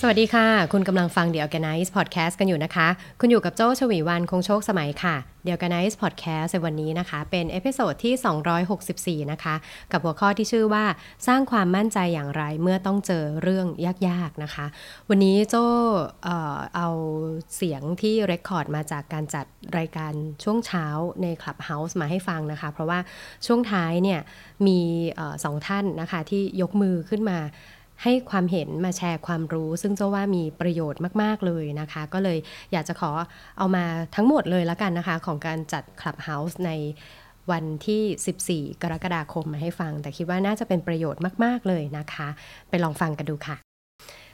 สวัสดีค่ะ คุณกำลังฟัง The Organize Podcast กันอยู่นะคะ คุณอยู่กับโจ้ชวีวันคงโชคสมัยค่ะ The Organize Podcast ในวันนี้นะคะ เป็น episode ที่ 264 นะคะ กับหัวข้อที่ชื่อว่าสร้างความมั่นใจอย่างไรเมื่อต้องเจอเรื่องยากๆนะคะ วันนี้โจเอ่อเอาเสียงที่เรคคอร์ดมาจากการจัดรายการช่วงเช้าใน Clubhouse มาให้ฟังนะคะ เพราะว่าช่วงท้ายเนี่ยมีออสองท่านนะคะที่ยกมือขึ้นมา ให้ความเห็นมาแชร์ความรู้ ซึ่งเจ้าว่ามีประโยชน์มาก ๆ เลยนะคะ ก็เลยอยากจะขอเอามาทั้งหมดเลยล้วกันนะคะ ของการจัด Clubhouse ในวันที่ 14 กรกฎาคมมาให้ฟัง แต่คิดว่าน่าจะเป็นประโยชน์มาก ๆ เลยนะคะ ไปลองฟังกันดูค่ะ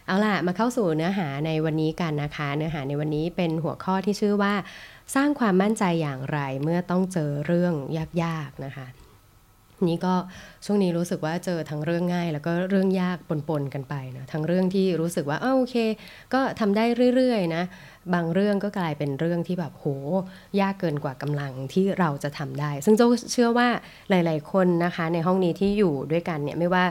เอาล่ะ มาเข้าสู่เนื้อหาในวันนี้กันนะคะ เนื้อหาในวันนี้เป็นหัวข้อที่ชื่อว่า สร้างความมั่นใจอย่างไรเมื่อต้องเจอเรื่องยาก ๆ นะคะ นี้ก็ช่วงนี้รู้สึกว่าเจอทั้งเรื่องง่าย แล้วก็เรื่องยากปนๆกันไปนะทั้งเรื่องที่รู้สึกว่าอ้าโอเค ก็ทำได้เรื่อยๆนะบางเรื่องก็กลายเป็นเรื่องที่แบบโหยากเกินกว่ากำลังที่เราจะทำได้ ซึ่งเจ้าเชื่อว่าหลาย ๆ คนนะคะ ในห้องนี้ที่อยู่ด้วยกันเนี่ยไม่ว่า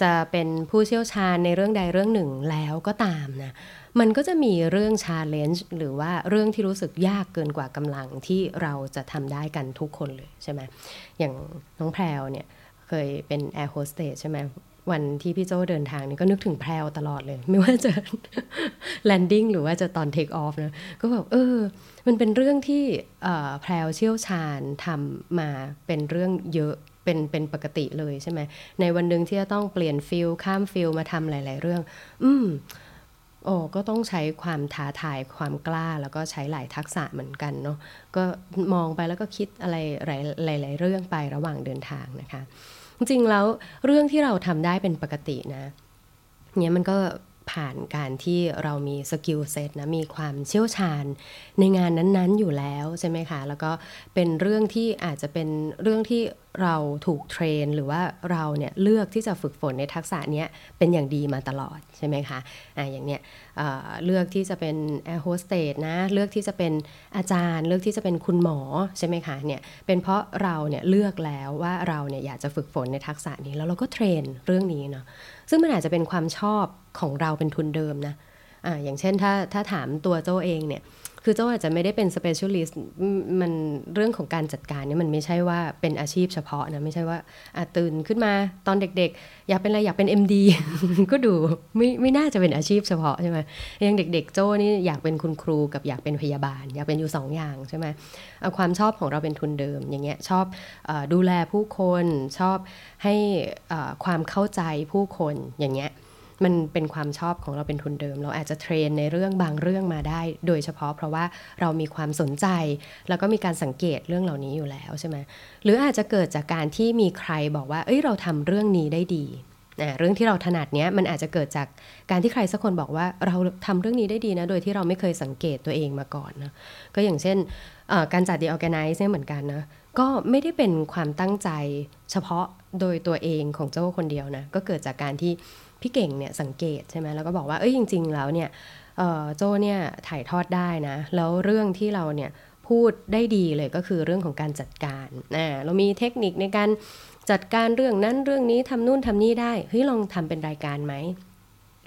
จะเป็นผู้เชี่ยวชาญในเรื่องใดเรื่องหนึ่งแล้วก็ตามนะ มันก็จะมีเรื่อง challenge หรือว่าเรื่องที่รู้สึกยากเกินกว่ากำลังที่เราจะทำได้กันทุกคนเลยใช่ไหมอย่างน้องแพรวเนี่ยเคยเป็นแอร์โฮสเตสใช่ไหมวันที่พี่โจเดินทางนี่ก็นึกถึงแพรวตลอดเลย ไม่ว่าจะ landing หรือว่าจะตอน take off นะก็แบบเออ มันเป็นเรื่องที่แพรวเชี่ยวชาญทำมาเป็นเรื่องเยอะเป็นเป็นปกติเลยใช่ไหมในวันหนึ่งที่จะต้องเปลี่ยนฟิลข้ามฟิลมาทำหลาย ๆ เรื่อง อืม โอ้ก็ต้องใช้ความท้าทายความกล้าแล้วก็ใช้หลายทักษะเหมือนกันเนาะก็มองไปแล้วก็คิดอะไรหลายหลายๆเรื่องไประหว่างเดินทางนะคะ จริงๆแล้วเรื่องที่เราทำได้เป็นปกตินะเนี่ยมันก็ ผ่านการที่เรามี skill set นะมีความเชี่ยวชาญในงานนั้นๆอยู่แล้วใช่ไหมคะแล้วก็เป็นเรื่องที่อาจจะเป็นเรื่องที่เราถูก train หรือว่าเราเนี่ยเลือกที่จะฝึกฝนในทักษะนี้เป็นอย่างดีมาตลอดใช่ไหมคะอ่าอย่างเนี้ยเลือกที่จะเป็นแอร์โฮสเตสนะเลือกที่จะเป็นอาจารย์ เลือกที่จะเป็นคุณหมอใช่ไหมคะเนี่ยเป็นเพราะเราเนี่ยเลือกแล้วว่าเราเนี่ยอยากจะฝึกฝนในทักษะนี้แล้วเราก็ train เรื่องนี้เนาะ ซึ่งมันอาจจะเป็นความชอบของเราเป็นทุนเดิมนะอ่าอย่างเช่นถ้าถ้าถามตัวโจเองเนี่ย คือเจ้าอาจจะไม่ได้เป็น specialist มันเรื่องของการจัดการเนี่ยมันไม่ใช่ว่าเป็นอาชีพเฉพาะนะ ไม่ใช่ว่าตื่นขึ้นมาตอนเด็กๆ อยากเป็นอะไรอยากเป็น MD ก็ดูไม่ไม่น่าจะเป็นอาชีพเฉพาะใช่ไหมยังเด็กๆ โจ้นี่อยากเป็นคุณครูกับอยากเป็นพยาบาล อยากเป็นอยู่สองอย่างใช่ไหมเอาความชอบของเราเป็นทุนเดิมอย่างเงี้ยชอบอดูแลผู้คนชอบให้ความเข้าใจผู้คนอย่างเงี้ย มันเป็นความชอบของเราเป็นทุนเดิม เราอาจจะเทรนในเรื่องบางเรื่องมาได้ โดยเฉพาะเพราะว่าเรามีความสนใจ แล้วก็มีการสังเกตเรื่องเหล่านี้อยู่แล้วใช่ไหมหรืออาจจะเกิดจากการที่มีใครบอกว่า เอ้ยเราทำเรื่องนี้ได้ดีนะเรื่องที่เราถนัดเนี้ยมันอาจจะเกิดจากการที่ใครสักคนบอกว่าเราทำเรื่องนี้ได้ดีนะโดยที่เราไม่เคยสังเกตตัวเองมาก่อนนะก็อย่างเช่นการจัด The Organize เนี่ยเหมือนกันนะก็ไม่ได้เป็นความตั้งใจเฉพาะโดยตัวเองของเจ้าคนเดียวนะก็เกิดจากการที่ พี่เก่งเนี่ยสังเกตใช่ไหมแล้วก็บอกว่าเอ้ยจริง ๆ แล้วเนี่ยโจเนี่ยถ่ายทอดได้นะ แล้วเรื่องที่เราเนี่ยพูดได้ดีเลยก็คือเรื่องของการจัดการอ่าเรามีเทคนิคในการจัดการเรื่องนั้นเรื่องนี้ทำนู่นทำนี่ได้เฮ้ยลองทำเป็นรายการไหม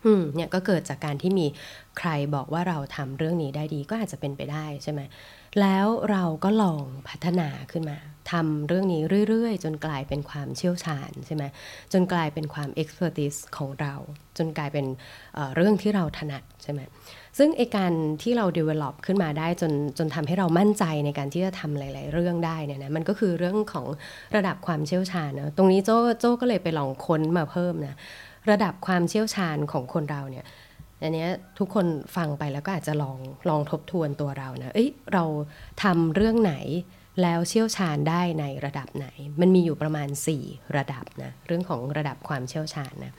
อืมเนี่ยก็เกิดจากการที่มีใครบอกว่าเราทำเรื่องนี้ได้ดีก็อาจจะเป็นไปได้ใช่ไหมแล้วเราก็ลองพัฒนาขึ้นมา ทำเรื่องนี้เรื่อยๆ จนกลายเป็นความเชี่ยวชาญใช่ไหมจนกลายเป็นความ expertise ของเรา จนกลายเป็นเเรื่องที่เราถนัดใช่ไหมซึ่งไอการที่เรา develop ขึ้นมาได้จนจนทำให้เรามั่นใจในการที่จะทำหลาย ๆ เรื่องได้เนี่ยนะมันก็คือเรื่องของระดับความเชี่ยวชาญนะตรงนี้โจโจก็เลยไปลองค้นมาเพิ่มนะระดับความเชี่ยวชาญของคนเราเนี่ยอันนี้ทุกคนฟังไปแล้วก็อาจจะลองลองทบทวนตัวเรานะเอ้ยเราทำเรื่องไหน แล้วเชี่ยวชาญได้ในระดับไหน มันมีอยู่ประมาณ 4 ระดับนะเรื่องของระดับความเชี่ยวชาญนะ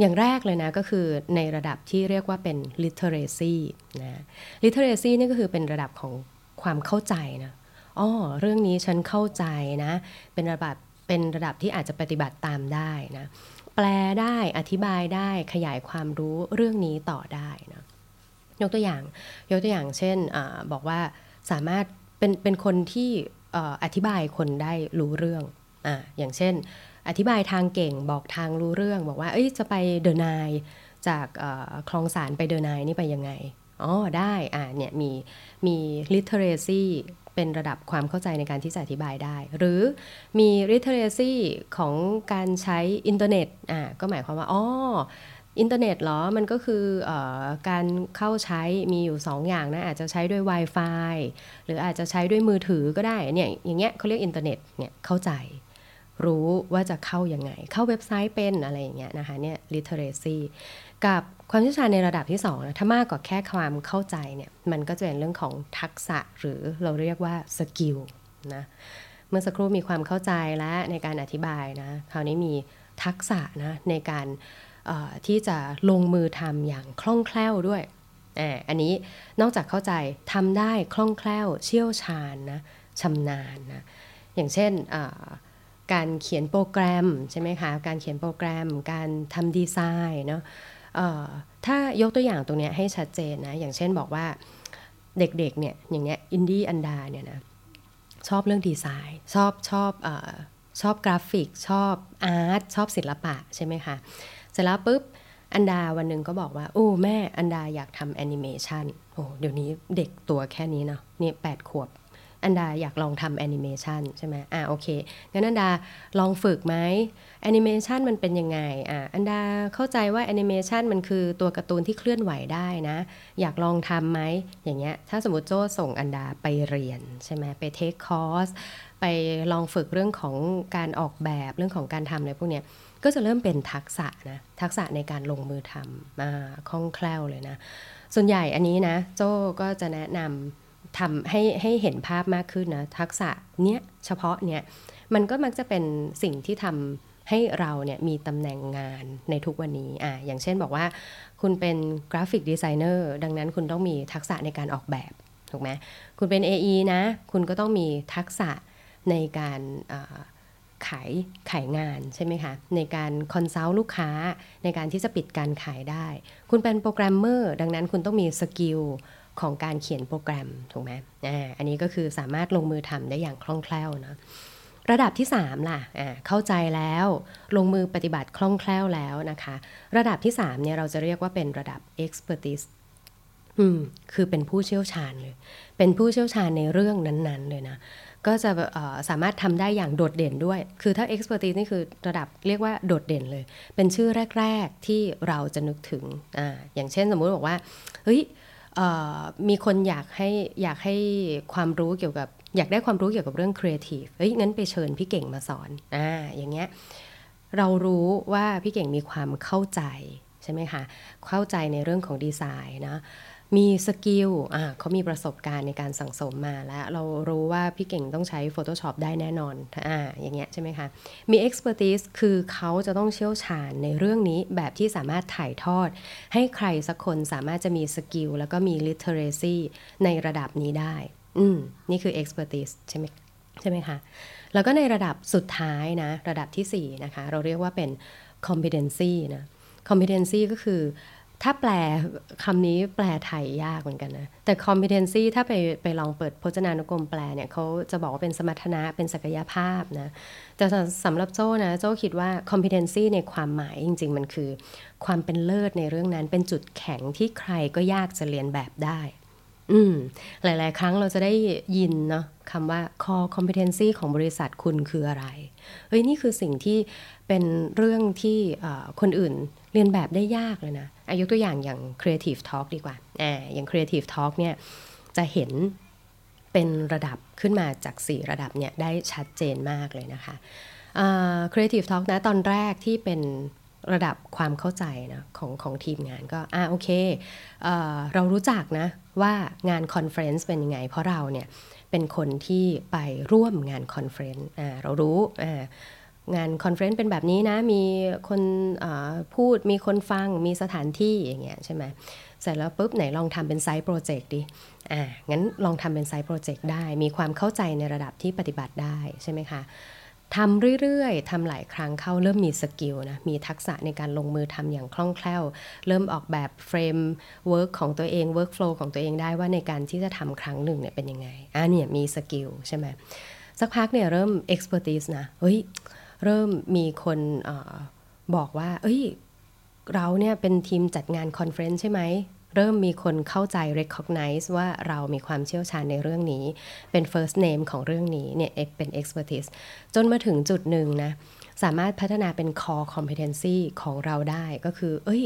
อย่างแรกเลยนะก็คือในระดับที่เรียกว่าเป็น literacy นะ literacy นี่ก็คือเป็นระดับของความเข้าใจนะอ๋อเรื่องนี้ฉันเข้าใจนะ เป็นระดับเป็นระดับที่อาจจะปฏิบัติตามได้นะแปลได้อธิบายได้ขยายความรู้เรื่องนี้ต่อได้นะยกตัวอย่างยกตัวอย่างเช่นอบอกว่าสามารถ เป็นเป็นคนที่อธิบายคนได้รู้เรื่องอ่าอย่างเช่น อธิบายทางเก่งบอกทางรู้เรื่อง บอกว่าเอ้ยจะไปเดนายจากคลองสารไปเดนายนี่ไปยังไงอ๋อได้อ่าเนี่ยมีมี literacy เป็นระดับความเข้าใจในการที่จะอธิบายได้ หรือมี literacy ของการใช้อินเทอร์เน็ตอ่าก็หมายความว่าอ๋อ อินเทอร์เน็ตเหรอ มันก็คืออการเข้าใช้มีอยู่2อย่างนะ อาจจะใช้ด้วย Wi-Fi หรืออาจจะใช้ด้วยมือถือก็ได้เนี่ยอย่างเงี้ยเขาเรียกอินเทอร์เน็ตเนี่ยเข้าใจ รู้ว่าจะเข้ายังไง เข้าเว็บไซต์เป็นอะไรอย่างเงี้ยนะคะเนี่ย literacy กับความเชี่ยวชาญในระดับที่2นะถ้ามากกว่าแค่ความเข้าใจเนี่ยมันก็จะเป็นเรื่องของทักษะหรือเราเรียกว่า skill นะเมื่อสักครู่มีความเข้าใจแล้วในการอธิบายนะคราวนี้มีทักษะนะในการ ที่จะลงมือทำอย่างคล่องแคล่วด้วยอันนี้นอกจากเข้าใจทำได้คล่องแคล่ว เชี่ยวชาญนะชำนาญนะอย่างเช่นการเขียนโปรแกรมใช่ไหมคะการเขียนโปรแกรม การทำดีไซน์เนาะถ้ายกตัวอย่างตรงนี้ให้ชัดเจนนะอย่างเช่นบอกว่าเด็กๆเนี่ยอย่างเนี้ยอินดี้อันดาเนี่ยนะชอบเรื่องดีไซน์ชอบชอบอชอบกราฟิก ชอบ art ชอบศิลปะใช่ไหมคะ เสร็จแล้วปุ๊บอันดาวันหนึ่งก็บอกว่า โอ้แม่อันดาอยากทำแอนิเมชันโอ้เดี๋ยวนี้เด็กตัวแค่นี้เนาะนี่แปดขวบ อันดาอยากลองทำแอนิเมชันใช่ไหมอ่าโอเคงั้นอันดาลองฝึกไหมแอนิเมชันมันเป็นยังไงอ่าอันดาเข้าใจว่าแอนิเมชันมันคือตัวการ์ตูนที่เคลื่อนไหวได้นะ อยากลองทำไหมอย่างเงี้ยถ้าสมมติโจ้ส่งอันดาไปเรียนใช่ไหมไป take course ไปลองฝึกเรื่องของการออกแบบเรื่องของการทำอะไรพวกเนี้ย ก็จะเริ่มเป็นทักษะนะทักษะในการลงมือทำมาคล่องแคล่วเลยนะ ส่วนใหญ่อันนี้นะ โจ้ก็จะแนะนำทำให้ให้เห็นภาพมากขึ้นนะ ทักษะเนี้ยเฉพาะเนี้ยมันก็มักจะเป็นสิ่งที่ทำให้เราเนี่ยมีตำแหน่งงานในทุกวันนี้อ่าอย่างเช่นบอกว่า คุณเป็น graphic designer ดังนั้นคุณต้องมีทักษะในการออกแบบถูกไหมคุณเป็น AE นะ คุณก็ต้องมีทักษะในการ ขายขายงานใช่ไหมคะ ในการ consult ลูกค้าในการที่จะปิดการขายได้ คุณเป็นโปรแกรมเมอร์ดังนั้นคุณต้องมี skill ของการเขียนโปรแกรมถูกไหมอ่าอันนี้ก็คือสามารถลงมือทำได้อย่างคล่องแคล่วนะระดับที่ 3 ล่ะอ่าเข้าใจแล้ว ลงมือปฏิบัติคล่องแคล่วแล้วนะคะ ระดับที่ 3 เนี่ยเราจะเรียกว่าเป็นระดับ expertise อืมคือเป็นผู้เชี่ยวชาญเลย เป็นผู้เชี่ยวชาญในเรื่องนั้นๆเลยนะ ก็จะสามารถทำได้อย่างโดดเด่นด้วย คือถ้า expertise นี่คือระดับเรียกว่าโดดเด่นเลย เป็นชื่อแรก ๆ ที่เราจะนึกถึงออย่างเช่นสมมุติบอกว่า เฮ้ยมีคนอยากให้อยากให้ความรู้เกี่ยวกับ อยากได้ความรู้เกี่ยวกับเรื่องครีเอทีฟเฮ้ยงั้นไปเชิญพี่เก่งมาสอนอ่าอย่างเงี้ยเรารู้ว่าพี่เก่งมีความเข้าใจใช่ไหมคะ เข้าใจในเรื่องของดีไซน์นะ มี skill อ่าเขามีประสบการณ์ในการสั่งสมมาแล้ว เรารู้ว่าพี่เก่งต้องใช้ Photoshop ได้แน่นอนอ่าอย่างเงี้ยใช่ไหมคะ มี expertise คือเขาจะต้องเชี่ยวชาญในเรื่องนี้แบบที่สามารถถ่ายทอด ให้ใครสักคนสามารถจะมีสกิลแล้วก็มี literacy ในระดับนี้ได้ อืม นี่คือ expertise ใช่ไหมใช่ไหมคะ แล้วก็ในระดับสุดท้ายนะ ระดับที่ 4 นะคะ เราเรียกว่าเป็น competency นะ competency ก็คือ ถ้าแปลคำนี้แปลไทยยากเหมือนกันนะ แต่ competency ถ้าไปไปลองเปิดพจนานุกรมแปลเนี่ยเขาจะบอกว่าเป็นสมรรถนะเป็นศักยภาพนะ แต่สำหรับโจ้นะโจ้คิดว่า competency ในความหมายจริง ๆ มันคือ ความเป็นเลิศในเรื่องนั้น เป็นจุดแข็งที่ใครก็ยากจะเรียนแบบได้ อืม หลาย ๆ ครั้งเราจะได้ยินเนาะคำว่า core competency ของบริษัทคุณคืออะไรเฮ้ยนี่คือสิ่งที่ เป็นเรื่องที่คนอื่นเรียนแบบได้ยากเลยนะอายุตัวอย่างอย่าง Creative Talk ดีกว่าอ่าอย่าง Creative Talk เนี่ยจะเห็นเป็นระดับขึ้นมาจาก 4 ระดับเนี่ยได้ชัดเจนมากเลยนะคะ Creative Talk นะตอนแรกที่เป็นระดับความเข้าใจนะของของทีมงานก็อ่าโอเคเอเรารู้จักนะว่างาน conference เป็นยังไง เพราะเราเนี่ยเป็นคนที่ไปร่วมงาน conference เรารู้ งาน conference เป็นแบบนี้นะ มีคนพูดมีคนฟังมีสถานที่อย่างเงี้ยใช่ไหมเสร็จแล้วปุ๊บไหนลองทำเป็น side project ดิอ่างั้นลองทำเป็น side project ได้ มีความเข้าใจในระดับที่ปฏิบัติได้ใช่ไหมคะทำเรื่อยๆ ทำหลายครั้งเข้าเริ่มมี skill นะ มีทักษะในการลงมือทำอย่างคล่องแคล่ว เริ่มออกแบบ framework ของตัวเอง workflow ของตัวเองได้ว่าในการที่จะทำครั้งหนึ่งเนี่ยเป็นยังไงอะเนี่ยมี skill ใช่ไหมสักพักเนี่ยเริ่ม expertise นะ เฮ้ย เริ่มมีคนอบอกว่า เอ้ย เราเนี่ยเป็นทีมจัดงาน conference ใช่ไหม เริ่มมีคนเข้าใจ recognize ว่าเรามีความเชี่ยวชาญในเรื่องนี้ เป็น first name ของเรื่องนี้เนี่ยเป็น expertise จนมาถึงจุดหนึ่งนะ สามารถพัฒนาเป็น core competency ของเราได้ก็คือ เอ้ย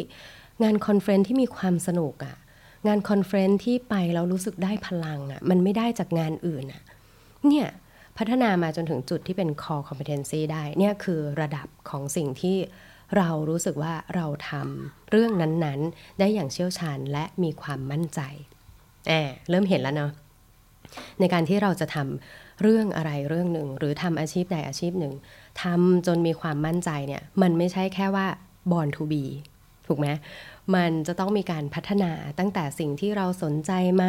งาน conference ที่มีความสนุกอะงาน conference ที่ไปแล้วรู้สึกได้พลังอะมันไม่ได้จากงานอื่นอะเนี่ย พัฒนามาจนถึงจุดที่เป็น core competency ได้เนี่ยคือระดับของสิ่งที่เรารู้สึกว่าเราทำเรื่องนั้นๆ ได้อย่างเชี่ยวชาญและมีความมั่นใจแอบเริ่มเห็นแล้วเนาะในการที่เราจะทำเรื่องอะไรเรื่องหนึ่ง หรือทำอาชีพใดอาชีพหนึ่งทำจนมีความมั่นใจเนี่ย มันไม่ใช่แค่ว่า born to be ถูกไหม มันจะต้องมีการพัฒนาตั้งแต่สิ่งที่เราสนใจไหม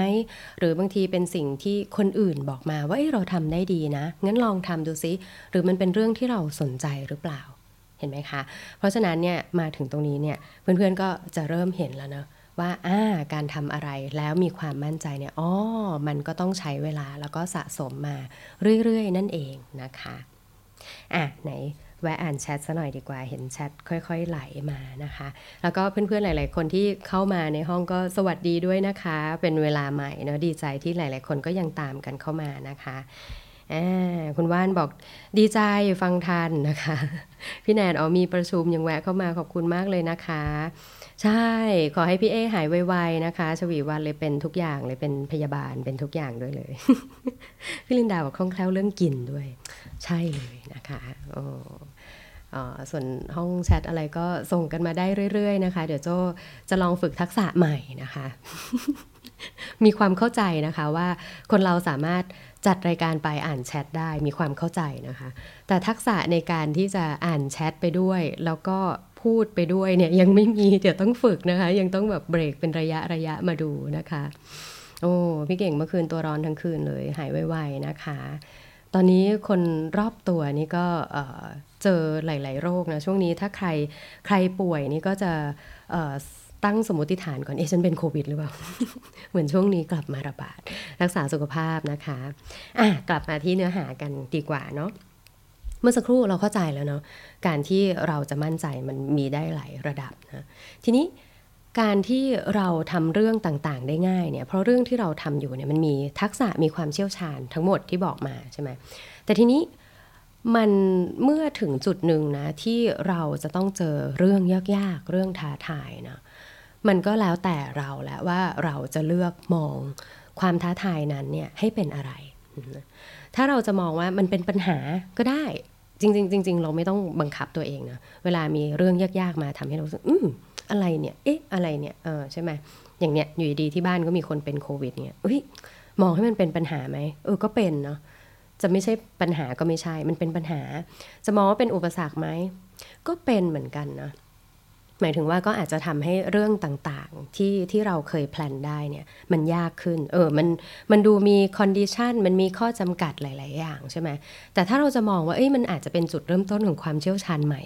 หรือบางทีเป็นสิ่งที่คนอื่นบอกมาว่าเราทำได้ดีนะ งั้นลองทำดูซิ หรือมันเป็นเรื่องที่เราสนใจหรือเปล่า เห็นไหมคะ เพราะฉะนั้นเนี่ยมาถึงตรงนี้เนี่ยเพื่อนๆก็จะเริ่มเห็นแล้วเนะว่าอ่าการทำอะไรแล้วมีความมั่นใจเนี่ยอ๋อมันก็ต้องใช้เวลาแล้วก็สะสมมาเรื่อยๆ นั่นเองนะคะ อะไหน แวะอ่านแชทซะหน่อยดีกว่า เห็นแชทค่อย ๆ ไหลมานะคะ แล้วก็เพื่อนๆหลาย ๆ คนที่เข้ามาในห้องก็สวัสดีด้วยนะคะ เป็นเวลาใหม่เนาะดีใจที่หลาย ๆ คนก็ยังตามกันเข้ามานะคะคุณว่านบอกดีใจฟังทันนะคะ พี่แนนอ๋อมีประชุมยังแวะเข้ามาขอบคุณมากเลยนะคะ ใช่ ขอให้พี่เอหายไวๆนะคะ ชวีวันเลยเป็นทุกอย่างเลยเป็นพยาบาลเป็นทุกอย่างด้วยเลย พี่ลินดาบอกคล่องแคล่วเรื่องกินด้วย ใช่เลยนะคะโอ้ส่วนห้องแชทอะไรก็ส่งกันมาได้เรื่อยๆนะคะ เดี๋ยวโจจะลองฝึกทักษะใหม่นะคะ มีความเข้าใจนะคะว่าคนเราสามารถจัดรายการไปอ่านแชทได้มีความเข้าใจนะคะ แต่ทักษะในการที่จะอ่านแชทไปด้วย แล้วก็ พูดไปด้วยเนี่ยยังไม่มีเดี๋ยวต้องฝึกนะคะ ยังต้องแบบเบรกเป็นระยะระยะมาดูนะคะ โอ้พี่เก่งเมื่อคืนตัวร้อนทั้งคืนเลยหายไวๆนะคะ ตอนนี้คนรอบตัวนี่ก็เจอหลาย ๆ โรคนะช่วงนี้ถ้าใครใครป่วยนี่ก็จะตั้งสมมติฐานก่อน เอ๊ะฉันเป็นโควิดหรือเปล่า เหมือนช่วงนี้กลับมาระบาด รักษาสุขภาพนะคะ อะ กลับมาที่เนื้อหากันดีกว่าเนาะ เมื่อสักครู่เราเข้าใจแล้วเนาะการที่เราจะมั่นใจมันมีได้หลายระดับนะทีนี้การที่เราทำเรื่องต่างๆ ได้ง่ายเนี่ยเพราะเรื่องที่เราทำอยู่เนี่ยมันมีทักษะมีความเชี่ยวชาญทั้งหมดที่บอกมาใช่ไหมแต่ทีนี้มันเมื่อถึงจุดหนึ่งนะที่เราจะต้องเจอเรื่องยากๆเรื่องท้าทายนะมันก็แล้วแต่เราแหละว่าเราจะเลือกมองความท้าทายนั้นเนี่ยให้เป็นอะไร ถ้าเราจะมองว่ามันเป็นปัญหาก็ได้ จริงจริงๆเราไม่ต้องบังคับตัวเองนะเวลามีเรื่องยากๆมาทำให้เราสึกอืมอะไรเนี่ยเอ๊ะอะไรเนี่ยเออใช่ไหมอย่างเนี้ยอยู่ดีที่บ้านก็มีคนเป็นโควิดเนี่ยเฮ้ยมองให้มันเป็นปัญหาไหมเออก็เป็นเนาะจะไม่ใช่ปัญหาก็ไม่ใช่ มันเป็นปัญหา จะมองว่าเป็นอุปสรรคไหมก็เป็นเหมือนกันนะ หมายถึงว่าก็อาจจะทำให้เรื่องต่างๆ ที่ที่เราเคย plan ได้เนี่ยมันยากขึ้น เออมันมันดูมี condition มันมีข้อจำกัดหลาย ๆ อย่างใช่ไหมแต่ถ้าเราจะมองว่าเอ้ยมันอาจจะเป็นจุดเริ่มต้นของความเชี่ยวชาญใหม่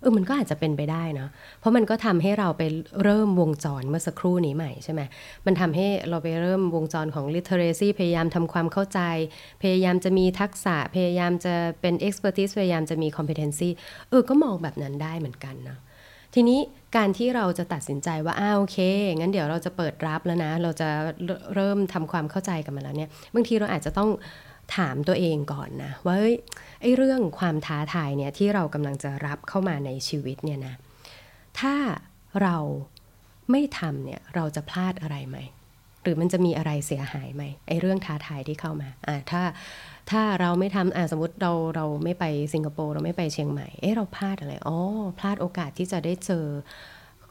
เออมันก็อาจจะเป็นไปได้เนาะเพราะมันก็ทำให้เราไปเริ่มวงจรเมื่อสักครู่นี้ใหม่ใช่ไหมมันทำให้เราไปเริ่มวงจรของ literacy พยายามทำความเข้าใจ พยายามจะมีทักษะ พยายามจะเป็น expertise พยายามจะมี competency เออก็มองแบบนั้นได้เหมือนกันเนาะ ทีนี้การที่เราจะตัดสินใจว่าอ้าโอเค งั้นเดี๋ยวเราจะเปิดรับแล้วนะ เราจะเริ่มทำความเข้าใจกับมันแล้วเนี่ย บางทีเราอาจจะต้องถามตัวเองก่อนนะ ว่าเฮ้ยไอ้เรื่องความท้าทายเนี่ยที่เรากำลังจะรับเข้ามาในชีวิตเนี่ยนะ ถ้าเราไม่ทำเนี่ยเราจะพลาดอะไรไหม หรือมันจะมีอะไรเสียหายไหมไอ้เรื่องท้าทายที่เข้ามาอ่าถ้า ถ้าเราไม่ทำอ่าสมมติเราเราไม่ไปสิงคโปร์เราไม่ไปเชียงใหม่ เอ๊ะเราพลาดอะไร อ๋อ พลาดโอกาสที่จะได้เจอ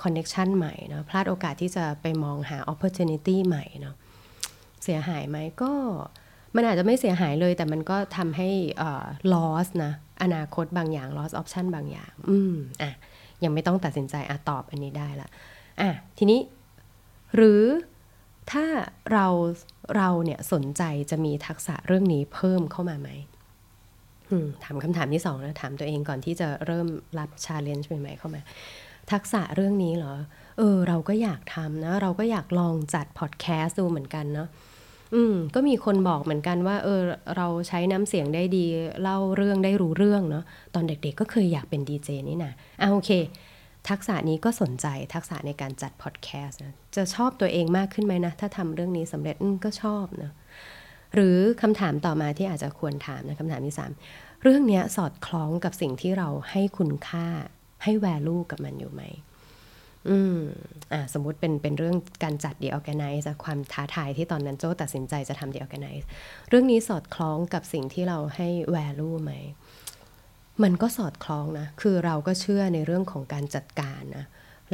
connection ใหม่เนาะ พลาดโอกาสที่จะไปมองหา opportunity ใหม่เนาะ เสียหายไหมก็มันอาจจะไม่เสียหายเลย แต่มันก็ทำให้ loss นะ อนาคตบางอย่าง loss option บางอย่าง อืม อะ ยังไม่ต้องตัดสินใจ อะ ตอบอันนี้ได้ละ อะ ทีนี้ หรือ ถ้าเราเราเนี่ยสนใจจะมีทักษะเรื่องนี้เพิ่มเข้ามาไหมมถามคำถามที่สองนะถามตัวเองก่อนที่จะเริ่มรับชาเลนจ์ใหม่ๆเข้ามา ทักษะเรื่องนี้เหรอ เออ เราก็อยากทำนะ เราก็อยากลองจัดพอดแคสต์ดูเหมือนกันเนาะอืมก็มีคนบอกเหมือนกันว่า เออ เราใช้น้ำเสียงได้ดี เล่าเรื่องได้รู้เรื่องเนาะตอนเด็กๆก็เคยอยากเป็นดีเจนี่นะอะโอเค ทักษะนี้ก็สนใจทักษะในการจัดพอดแคสต์นะจะชอบตัวเองมากขึ้นไหมนะ ถ้าทำเรื่องนี้สำเร็จก็ชอบเนาะหรือคำถามต่อมาที่อาจจะควรถามนะคำถามที่สามเรื่องนี้สอดคล้องกับสิ่งที่เราให้คุณค่าให้ value กับมันอยู่ไหมอืมอ่าสมมุติเป็นเป็นเรื่องการจัด The Organize ความท้าทายที่ตอนนั้นโจ้ตัดสินใจจะทำ The Organize เรื่องนี้สอดคล้องกับสิ่งที่เราให้ value ไหม มันก็สอดคล้องนะ คือเราก็เชื่อในเรื่องของการจัดการนะ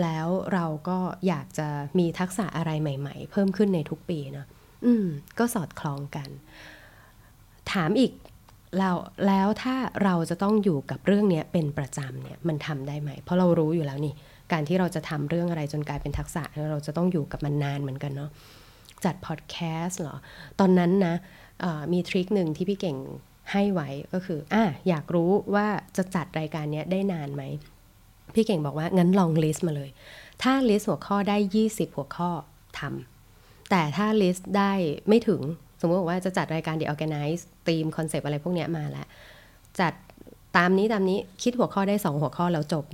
แล้วเราก็อยากจะมีทักษะอะไรใหม่ ๆ เพิ่มขึ้นในทุกปีนะ อืม ก็สอดคล้องกัน ถามอีกเราแล้วถ้าเราจะต้องอยู่กับเรื่องนี้เป็นประจำเนี่ยมันทำได้ไหม เพราะเรารู้อยู่แล้วนี่ การที่เราจะทำเรื่องอะไรจนกลายเป็นทักษะ เราจะต้องอยู่กับมันนานเหมือนกันเนาะจัดพอดแคสต์เหรอ ตอนนั้นนะมี trick หนึ่งที่พี่เก่ง ให้ไว้ก็คืออะอยากรู้ว่าจะจัดรายการนี้ได้นานไหม พี่เก่งบอกว่างั้นลอง list มาเลย ถ้า list หัวข้อได้ 20 หัวข้อทำแต่ถ้า list ได้ไม่ถึงสมมติว่าจะจัดรายการ The Organize ธีมคอนเซปต์อะไรพวกนี้มาแล้ว จัดตามนี้ตามนี้คิดหัวข้อได้ 2 หัวข้อแล้วจบ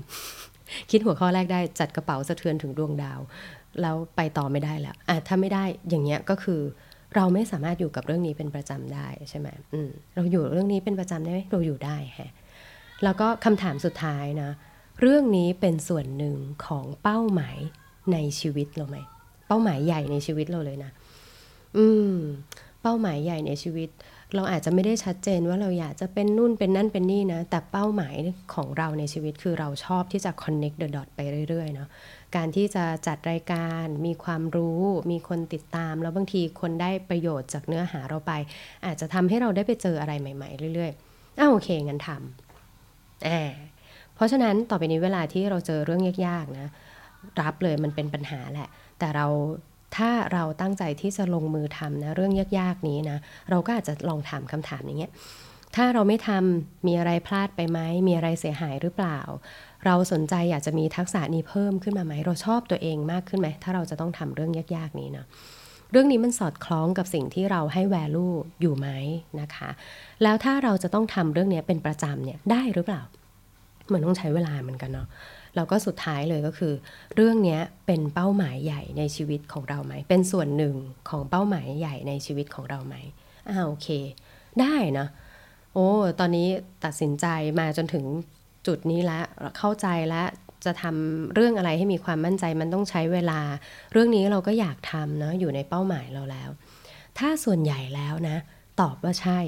คิดหัวข้อแรกได้จัดกระเป๋าสะเทือนถึงดวงดาว แล้วไปต่อไม่ได้แล้วอะถ้าไม่ได้อย่างเงี้ยก็คือ เราไม่สามารถอยู่กับเรื่องนี้เป็นประจำได้ใช่ไหมอืมเราอยู่เรื่องนี้เป็นประจำได้ไหมเราอยู่ได้ฮะแล้วก็คำถามสุดท้ายนะ เรื่องนี้เป็นส่วนหนึ่งของเป้าหมายในชีวิตเราไหมเป้าหมายใหญ่ในชีวิตเราเลยนะ อืม เป้าหมายใหญ่ในชีวิต เราอาจจะไม่ได้ชัดเจนว่าเราอยากจะเป็นนู่นเป็นนั่นเป็นนี่นะ แต่เป้าหมายของเราในชีวิตคือเราชอบที่จะ connect the dot ไปเรื่อยๆเนาะ การที่จะจัดรายการมีความรู้มีคนติดตาม แล้วบางทีคนได้ประโยชน์จากเนื้อหาเราไป อาจจะทำให้เราได้ไปเจออะไรใหม่ ๆ เรื่อยๆอ้าโอเคงั้นทำอ่าเพราะฉะนั้นต่อไปนี้เวลาที่เราเจอเรื่องยากๆนะรับเลยมันเป็นปัญหาแหละ แต่เราถ้าเราตั้งใจที่จะลงมือทำนะเรื่องยากๆนี้นะเราก็อาจจะลองถามคำถามอย่างเงี้ยถ้าเราไม่ทำมีอะไรพลาดไปไหมมีอะไรเสียหายหรือเปล่า เราสนใจอยากจะมีทักษะนี้เพิ่มขึ้นมาไหม เราชอบตัวเองมากขึ้นไหม ถ้าเราจะต้องทำเรื่องยากๆนี้นะเรื่องนี้มันสอดคล้องกับสิ่งที่เราให้ value อยู่ไหมนะคะ แล้วถ้าเราจะต้องทำเรื่องนี้เป็นประจำเนี่ยได้หรือเปล่า เหมันต้องใช้เวลาเหมือนกันเนาะแล้วก็สุดท้ายเลยก็คือ เรื่องนี้เป็นเป้าหมายใหญ่ในชีวิตของเราไหม เป็นส่วนหนึ่งของเป้าหมายใหญ่ในชีวิตของเราไหมอ่าโอเค ได้นะโอ้ตอนนี้ตัดสินใจมาจนถึง จุดนี้ล้วเข้าใจแล้วจะทำเรื่องอะไรให้มีความมั่นใจมันต้องใช้เวลา เรื่องนี้เราก็อยากทำเนาะอยู่ในเป้าหมายเราแล้ว ถ้าส่วนใหญ่แล้วนะ ตอบว่าใช่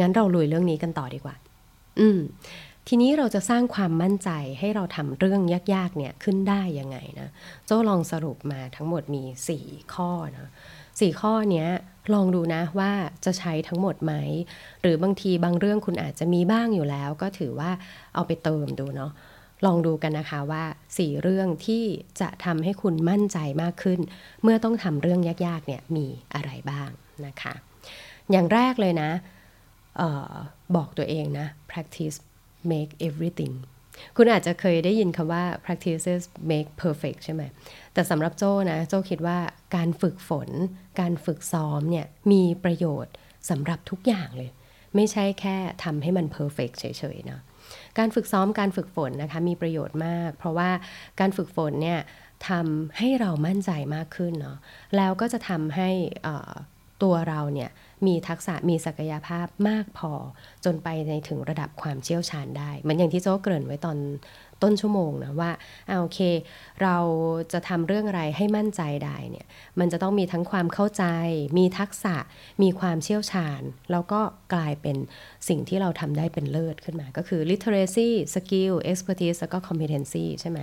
งั้นเราลุยเรื่องนี้กันต่อดีกว่า อืม ทีนี้เราจะสร้างความมั่นใจให้เราทำเรื่องยากๆเนี่ยขึ้นได้ยังไงนะโจ้ลองสรุปมาทั้งหมดมี 4 ข้อนะสี่ข้อเนี้ย ลองดูนะว่าจะใช้ทั้งหมดไหม หรือบางทีบางเรื่องคุณอาจจะมีบ้างอยู่แล้ว ก็ถือว่าเอาไปเติมดูเนาะลองดูกันนะคะว่า 4 เรื่องที่จะทำให้คุณมั่นใจมากขึ้น เมื่อต้องทำเรื่องยากๆเนี่ยมีอะไรบ้างนะคะ อย่างแรกเลยนะออบอกตัวเองนะ practice make everything คุณอาจจะเคยได้ยินคำว่า practices make perfect ใช่ไหม แต่สำหรับโจ้นะ โจ้คิดว่าการฝึกฝน การฝึกซ้อมเนี่ยมีประโยชน์สำหรับทุกอย่างเลย ไม่ใช่แค่ทำให้มันเพอร์เฟกเฉยๆนะการฝึกซ้อมการฝึกฝนนะคะมีประโยชน์มาก เพราะว่าการฝึกฝนเนี่ยทำให้เรามั่นใจมากขึ้นเนาะแล้วก็จะทำให้ ตัวเราเนี่ยมีทักษะมีศักยภาพมากพอ จนไปในถึงระดับความเชี่ยวชาญได้ เหมือนอย่างที่โจ้เกริ่นไว้ตอนต้นชั่วโมงนะว่าเอาโอเค เราจะทำเรื่องอะไรให้มั่นใจได้เนี่ยมันจะต้องมีทั้งความเข้าใจ มีทักษะมีความเชี่ยวชาญ แล้วก็กลายเป็นสิ่งที่เราทำได้เป็นเลิศขึ้นมา ก็คือ literacy skill expertise แล้วก็ competency ใช่ไหม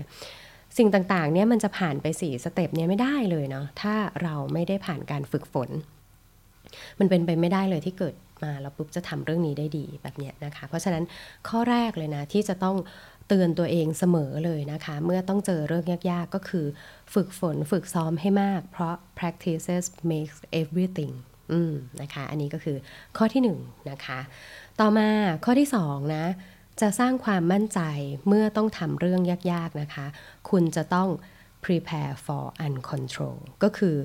สิ่งต่างๆเนี่ยมันจะผ่านไป4สเต็ปเนี่ยไม่ได้เลยเนาะถ้าเราไม่ได้ผ่านการฝึกฝน มันเป็นไปไม่ได้เลยที่เกิดมาแล้วปุ๊บจะทำเรื่องนี้ได้ดีแบบนี้นะคะ เพราะฉะนั้นข้อแรกเลยนะที่จะต้องเตือนตัวเองเสมอเลยนะคะ เมื่อต้องเจอเรื่องยากๆ ก็คือฝึกฝนฝึกซ้อมให้มาก เพราะ practices makes everything อืมนะคะ อันนี้ก็คือข้อที่1นนะคะ ต่อมาข้อที่2นะ จะสร้างความมั่นใจเมื่อต้องทำเรื่องยากๆนะคะ คุณจะต้อง prepare for uncontrol ก็คือ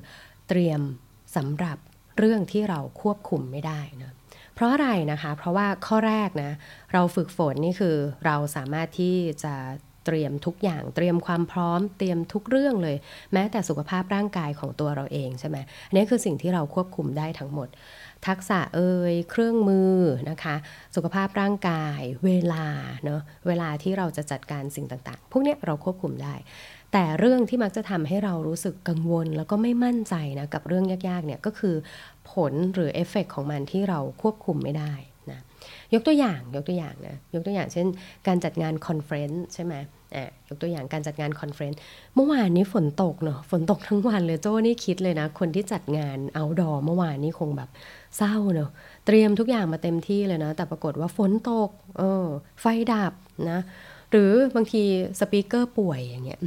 เตรียมสำหรับ เรื่องที่เราควบคุมไม่ได้นะเพราะอะไรนะคะ เพราะว่าข้อแรกนะเราฝึกฝนนี่คือเราสามารถที่จะเตรียมทุกอย่างเตรียมความพร้อมเตรียมทุกเรื่องเลย แม้แต่สุขภาพร่างกายของตัวเราเองใช่ไหมอันนี้คือสิ่งที่เราควบคุมได้ทั้งหมด ทักษะเอ่ยเครื่องมือนะคะ สุขภาพร่างกาย เวลาเนาะเวลาที่เราจะจัดการสิ่งต่างๆ พวกนี้เราควบคุมได้ แต่เรื่องที่มักจะทำให้เรารู้สึกกังวล แล้วก็ไม่มั่นใจนะกับเรื่องยากๆเนี่ยก็คือผลหรือเอฟเฟกของมันที่เราควบคุมไม่ได้นะยกตัวอย่างยกตัวอย่างนะยกตัวอย่างเช่น การจัดงาน conference ใช่ไหมอะยกตัวอย่างการจัดงาน conferenceเมื่อวานนี้ฝนตกเนาะฝนตกทั้งวันเลยโจ้นี่คิดเลยนะ คนที่จัดงาน outdoor เมื่อวานนี้คงแบบเศร้าเนาะเตรียมทุกอย่างมาเต็มที่เลยนะ แต่ปรากฏว่าฝนตกเออไฟดับนะ หรือบางที speaker ป่วยอย่างเงี้ย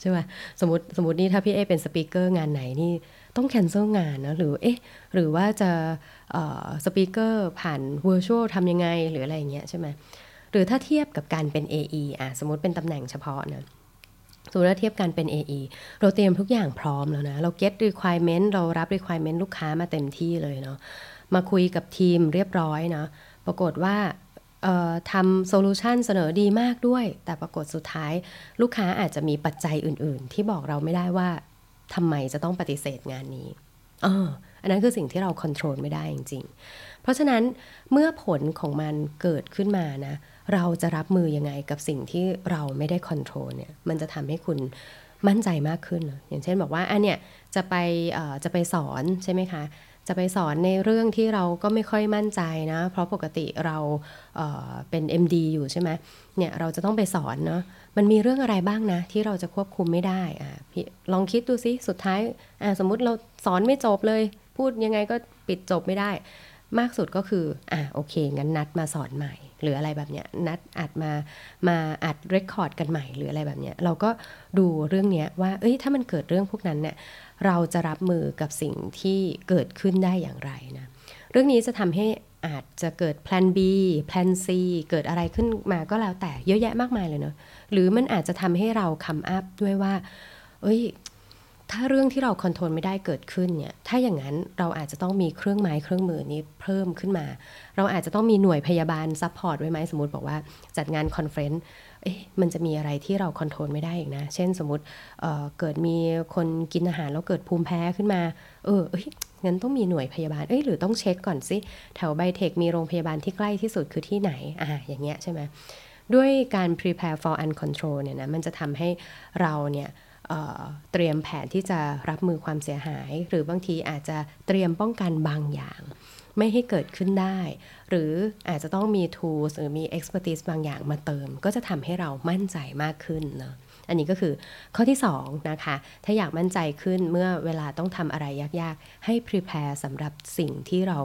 ใช่ไหมสมมติสมมตินี่ถ้าพี่เอเป็น speaker งานไหนนี่ต้อง cancel งานนะหรือเอ๊ะหรือว่าจะ speaker ผ่าน virtual ทำยังไงหรืออะไรอย่างเงี้ยใช่ไหมหรือถ้าเทียบกับการเป็น AE อะสมมติเป็นตำแหน่งเฉพาะนะสมมติว่าเทียบกันเป็น AE เราเตรียมทุกอย่างพร้อมแล้วนะ เรา get requirement เรารับ requirement ลูกค้ามาเต็มที่เลยเนาะมาคุยกับทีมเรียบร้อยเนาะปรากฏว่า ทำโซลูชันเสนอดีมากด้วย แต่ปรากฏสุดท้าย ลูกค้าอาจจะมีปัจจัยอื่น ๆ ที่บอกเราไม่ได้ว่าทำไมจะต้องปฏิเสธงานนี้อออันนั้นคือสิ่งที่เราควบคุมไม่ได้จริง ๆ เพราะฉะนั้นเมื่อผลของมันเกิดขึ้นมานะ เราจะรับมือยังไงกับสิ่งที่เราไม่ได้ควบคุมเนี่ย มันจะทำให้คุณมั่นใจมากขึ้น อย่างเช่นบอกว่าอันเนี้ยจะไปจะไปสอนใช่ไหมคะ จะไปสอนในเรื่องที่เราก็ไม่ค่อยมั่นใจนะ เพราะปกติเราเเป็น MD อยู่ใช่ไหมเนี่ยเราจะต้องไปสอนเนาะมันมีเรื่องอะไรบ้างนะ ที่เราจะควบคุมไม่ได้อ่าพี่ลองคิดดูซิสุดท้ายอ่าสมมุติเราสอนไม่จบเลย พูดยังไงก็ปิดจบไม่ได้ มากสุดก็คืออ่าโอเค งั้นนัดมาสอนใหม่ หรืออะไรแบบเนี้ยนัดอัดมามาอัดเรคคอร์ดกันใหม่หรืออะไรแบบเนี้ยเราก็ดูเรื่องเนี้ยว่าเอ้ยถ้ามันเกิดเรื่องพวกนั้นเนี่ย เราจะรับมือกับสิ่งที่เกิดขึ้นได้อย่างไรนะเรื่องนี้จะทำให้อาจจะเกิดแพลน B แพลน C เกิดอะไรขึ้นมาก็แล้วแต่เยอะแยะมากมายเลยเนาะหรือมันอาจจะทำให้เรา come up ด้วยว่า เอ้ย ถ้าเรื่องที่เรา control ไม่ได้เกิดขึ้นเนี่ย ถ้าอย่างนั้นเราอาจจะต้องมีเครื่องไม้เครื่องมือนี้เพิ่มขึ้นมา เราอาจจะต้องมีหน่วยพยาบาล support ไว้ไหมสมมติบอกว่าจัดงาน conference เอ๊ะมันจะมีอะไรที่เรา control ไม่ได้อีกนะ เช่นสมมติเเกิดมีคนกินอาหารแล้วเกิดภูมิแพ้ขึ้นมา เออเอ้ยงั้นต้องมีหน่วยพยาบาล เอ้ยหรือต้องเช็คก่อนสิแถวไบเทคมีโรงพยาบาลที่ใกล้ที่สุดคือที่ไหนอ่าอย่างเงี้ยใช่ไหมด้วยการ prepare for uncontrol เนี่ยนะมันจะทำให้เราเนี่ยเเตรียมแผนที่จะรับมือความเสียหาย หรือบางทีอาจจะเตรียมป้องกันบางอย่าง ไม่ให้เกิดขึ้นได้ หรืออาจจะต้องมี tools หรือมี expertise บางอย่างมาเติม ก็จะทำให้เรามั่นใจมากขึ้นเนาะอันนี้ก็คือข้อที่2นะคะถ้าอยากมั่นใจขึ้นเมื่อเวลาต้องทำอะไรยากๆ ให้ prepare สำหรับสิ่งที่เรา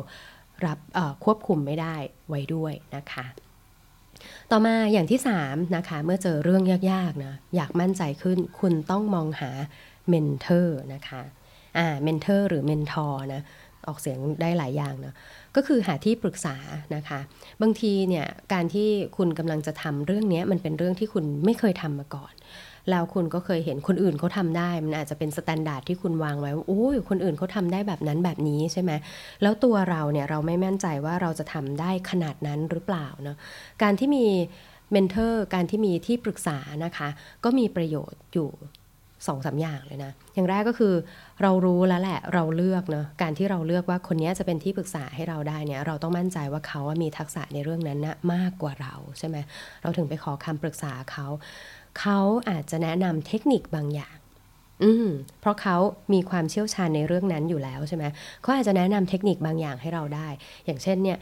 รับควบคุมไม่ได้ไว้ด้วยนะคะต่อมาอย่างที่3นะคะเมื่อเจอเรื่องยากๆนะอยากมั่นใจขึ้นคุณต้องมองหา mentor นะคะอ่า mentor หรือ mentor นะ ออกเสียงได้หลายอย่างเนาะก็คือหาที่ปรึกษานะคะ บางทีเนี่ยการที่คุณกำลังจะทำเรื่องนี้มันเป็นเรื่องที่คุณไม่เคยทำมาก่อนแล้วคุณก็เคยเห็นคนอื่นเขาทำได้ มันอาจจะเป็น standard ที่คุณวางไว้ว่าโอ้ยคนอื่นเขาทำได้แบบนั้นแบบนี้ใช่ไหมแล้วตัวเราเนี่ยเราไม่แม่นใจว่าเราจะทำได้ขนาดนั้นหรือเปล่าเนาะการที่มีเมนเทอร์การที่มีที่ปรึกษานะคะ ก็มีประโยชน์อยู่สองสาอย่างเลยนะ อย่างแรกก็คือ เรารู้แล้วแหละเราเลือกเนาะการที่เราเลือกว่าคนนี้จะเป็นที่ปรึกษาให้เราได้เนี่ยเราต้องมั่นใจว่าเขามีทักษะในเรื่องนั้นนะมากกว่าเราใช่ไหมเราถึงไปขอคำปรึกษาเขาเขาอาจจะแนะนำเทคนิคบางอย่างอืมเพราะเขามีความเชี่ยวชาญในเรื่องนั้นอยู่แล้วใช่ไหมเขาอาจจะแนะนำเทคนิคบางอย่างให้เราได้ อย่างเช่นเนี่ย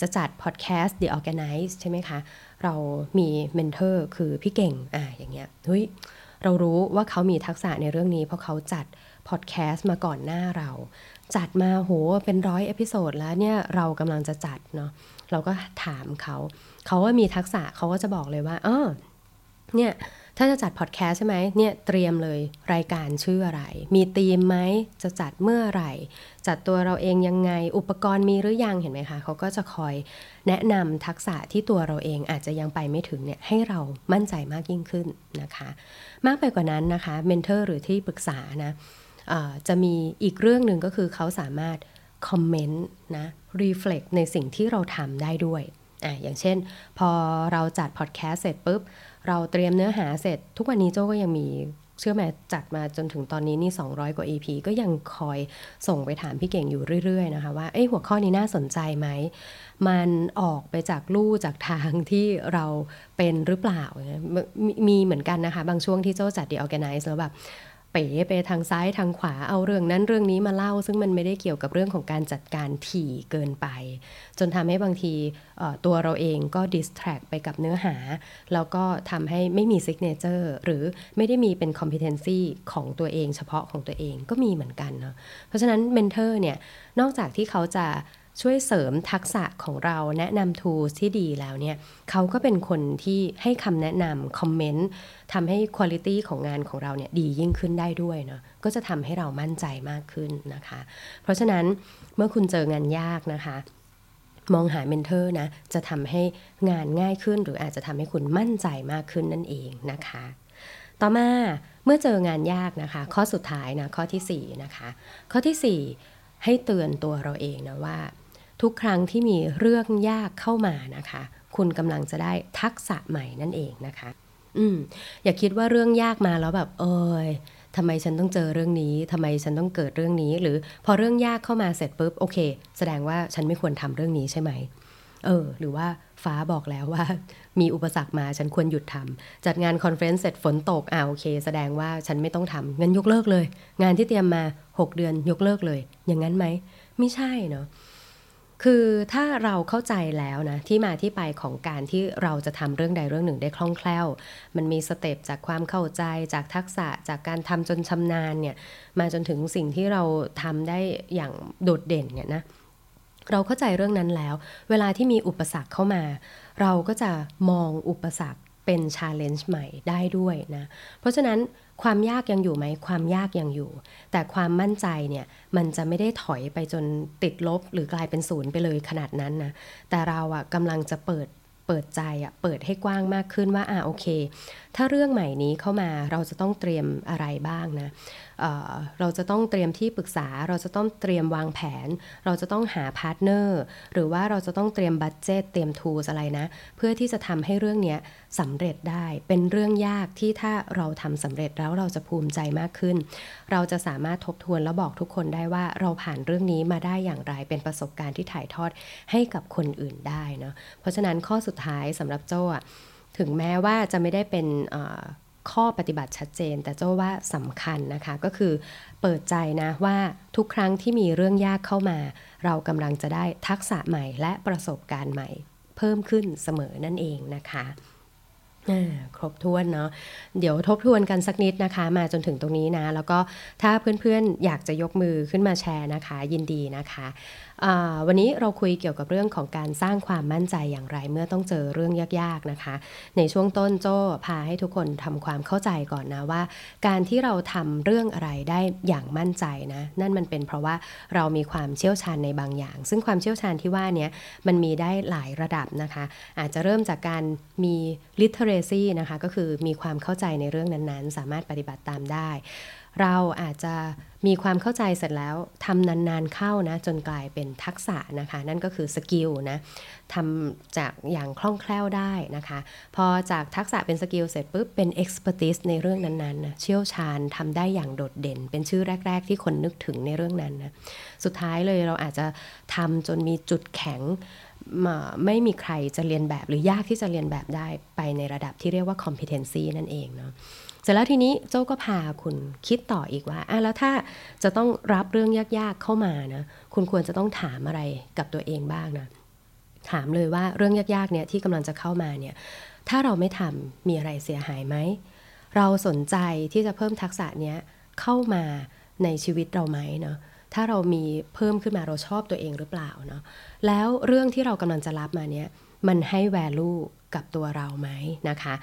จะจัดพอดแคสต์ The Organize ใช่ไหมคะ เรามี mentor คือพี่เก่งอ่าอย่างเงี้ยเฮ้ยเรารู้ว่าเขามีทักษะในเรื่องนี้ เพราะเขาจัด พอดแคสต์มาก่อนหน้าเรา จัดมาโหเป็นร้อย episode แล้วเนี่ยเรากำลังจะจัดเนาะเราก็ถามเขา เขาว่ามีทักษะเขาก็จะบอกเลยว่าเออเนี่ยถ้าจะจัดพอดแคสต์ใช่ไหมเนี่ยเตรียมเลยรายการชื่ออะไร มีธีมไหมจะจัดเมื่อไหร่ จัดตัวเราเองยังไง อุปกรณ์มีหรือยังเห็นไหมคะเขาก็จะคอยแนะนำทักษะที่ตัวเราเองอาจจะยังไปไม่ถึงเนี่ยให้เรามั่นใจมากยิ่งขึ้นนะคะ มากไปกว่านั้นนะคะ mentor หรือที่ปรึกษานะ จะมีอีกเรื่องหนึ่งก็คือเขาสามารถ comment นะ reflect ในสิ่งที่เราทำได้ด้วยอะอย่างเช่น พอเราจัดพอดแคสต์เสร็จปุ๊บ เราเตรียมเนื้อหาเสร็จ ทุกวันนี้โจ้ก็ยังมีเชื่อไหมจัดมาจนถึงตอนนี้นี่ 200 กว่า EP ก็ยังคอยส่งไปถามพี่เก่งอยู่เรื่อยๆนะคะว่าเอ้หัวข้อนี้น่าสนใจไหม มันออกไปจากลู่จากทางที่เราเป็นหรือเปล่า มีเหมือนกันนะคะ บางช่วงที่โจ้จัด The Organize แล้วแบบ ป๋ไปทางซ้ายทางขวาเอาเรื่องนั้นเรื่องนี้มาเล่า ซึ่งมันไม่ได้เกี่ยวกับเรื่องของการจัดการถี่เกินไป จนทำให้บางทีตัวเราเองก็ distract ไปกับเนื้อหา แล้วก็ทำให้ไม่มี signature หรือไม่ได้มีเป็นคอมเพ t e n c y ของตัวเองเฉพาะของตัวเองก็มีเหมือนกันเนาะเพราะฉะนั้น mentor เนี่ยนอกจากที่เขาจะ ช่วยเสริมทักษะของเราแนะนำ tools ที่ดีแล้วเนี่ยเขาก็เป็นคนที่ให้คำแนะนำ comment ทำให้คุณภาพของงานของเราเนี่ยดียิ่งขึ้นได้ด้วยเนาะก็จะทำให้เรามั่นใจมากขึ้นนะคะ เพราะฉะนั้นเมื่อคุณเจองานยากนะคะมองหาเมนเทอร์นะจะทำให้งานง่ายขึ้น หรืออาจจะทำให้คุณมั่นใจมากขึ้นนั่นเองนะคะ ต่อมาเมื่อเจองานยากนะคะ ข้อสุดท้ายนะข้อที่4นะคะข้อที่ 4 ให้เตือนตัวเราเองนะว่า ทุกครั้งที่มีเรื่องยากเข้ามานะคะ คุณกำลังจะได้ทักษะใหม่นั่นเองนะคะ อืมอย่าคิดว่าเรื่องยากมาแล้วแบบ เอยทำไมฉันต้องเจอเรื่องนี้ทำไมฉันต้องเกิดเรื่องนี้ หรือพอเรื่องยากเข้ามาเสร็จปุ๊บโอเค แสดงว่าฉันไม่ควรทำเรื่องนี้ใช่ไหมเออ หรือว่าฟ้าบอกแล้วว่า มีอุปสรรคมาฉันควรหยุดทำจัดงาน conference เสร็จฝนตกอ่าโอเค แสดงว่าฉันไม่ต้องทำงั้นยกเลิกเลย งานที่เตรียมมา 6 เดือนยกเลิกเลย อย่างนั้นไหม ไม่ใช่เนาะ คือถ้าเราเข้าใจแล้วนะที่มาที่ไปของการที่เราจะทำเรื่องใดเรื่องหนึ่งได้คล่องแคล่ว มันมี step จากความเข้าใจจากทักษะจากการทำจนชำนาญเนี่ยมาจนถึงสิ่งที่เราทำได้อย่างโดดเด่นเนี่ยนะเราเข้าใจเรื่องนั้นแล้ว เวลาที่มีอุปสรรคเข้ามา เราก็จะมองอุปสรรคเป็น challenge ใหม่ได้ด้วยนะ เพราะฉะนั้น ความยากยังอยู่ไหมความยากยังอยู่ แต่ความมั่นใจเนี่ยมันจะไม่ได้ถอยไปจนติดลบหรือกลายเป็นศูนย์ไปเลยขนาดนั้นนะแต่เราอะกำลังจะเปิดเปิดใจอะเปิดให้กว้างมากขึ้นว่าอ่าโอเค ถ้าเรื่องใหม่นี้เข้ามาเราจะต้องเตรียมอะไรบ้างนะ เเราจะต้องเตรียมที่ปรึกษา เราจะต้องเตรียมวางแผน เราจะต้องหา partner หรือว่าเราจะต้องเตรียม budget เตรียม tools อะไรนะ เพื่อที่จะทำให้เรื่องนี้สำเร็จได้ เป็นเรื่องยากที่ถ้าเราทำสำเร็จแล้วเราจะภูมิใจมากขึ้น เราจะสามารถทบทวนแล้วบอกทุกคนได้ว่าเราผ่านเรื่องนี้มาได้อย่างไรเป็นประสบการณ์ที่ถ่ายทอดให้กับคนอื่นได้เนาะเพราะฉะนั้นข้อสุดท้ายสำหรับโจ้ถึงแม้ว่าจะไม่ได้เป็น ข้อปฏิบัติชัดเจน แต่เจ้าว่าสำคัญนะคะก็คือเปิดใจนะว่าทุกครั้งที่มีเรื่องยากเข้ามา เรากำลังจะได้ทักษะใหม่และประสบการณ์ใหม่ เพิ่มขึ้นเสมอนั่นเองนะคะครบถ้วนเนาะเดี๋ยวทบทวนกันสักนิดนะคะ มาจนถึงตรงนี้นะ แล้วก็ถ้าเพื่อนๆอยากจะยกมือขึ้นมาแชร์นะคะ ยินดีนะคะ วันนี้เราคุยเกี่ยวกับเรื่องของการสร้างความมั่นใจอย่างไรเมื่อต้องเจอเรื่องยากๆนะคะ ในช่วงต้นโจ้พาให้ทุกคนทำความเข้าใจก่อนนะว่า การที่เราทำเรื่องอะไรได้อย่างมั่นใจนะ นั่นมันเป็นเพราะว่าเรามีความเชี่ยวชาญในบางอย่าง ซึ่งความเชี่ยวชาญที่ว่านี้มันมีได้หลายระดับนะคะ อาจจะเริ่มจากการมี literacy นะคะก็คือมีความเข้าใจในเรื่องนั้นๆ สามารถปฏิบัติตามได้ เราอาจจะ มีความเข้าใจเสร็จแล้วทำนานๆเข้านะจนกลายเป็นทักษะนะคะ นั่นก็คือ skill นะทำจากอย่างคล่องแคล่วได้นะคะ พอจากทักษะเป็น skill เสร็จปุ๊บเป็น expertise ในเรื่องนั้นๆนะเชี่ยวชาญทำได้อย่างโดดเด่น เป็นชื่อแรก ๆ ที่คนนึกถึงในเรื่องนั้นนะสุดท้ายเลยเราอาจจะทำจนมีจุดแข็ง ไม่มีใครจะเลียนแบบหรือยากที่จะเลียนแบบได้ไปในระดับที่เรียกว่า competency นั่นเองเนาะเสร็จแล้วทีนี้โจ้ก็พาคุณคิดต่ออีกว่าอะแล้วถ้าจะต้องรับเรื่องยากๆเข้ามานะ คุณควรจะต้องถามอะไรกับตัวเองบ้างนะ ถามเลยว่าเรื่องยากๆเนี่ยที่กำลังจะเข้ามาเนี่ย ถ้าเราไม่ทำมีอะไรเสียหายไหม เราสนใจที่จะเพิ่มทักษะเนี้ยเข้ามาในชีวิตเราไหมเนาะ ถ้าเรามีเพิ่มขึ้นมาเราชอบตัวเองหรือเปล่าเนาะแล้วเรื่องที่เรากำลังจะรับมาเนี้ยมันให้ value กับตัวเราไหมนะคะ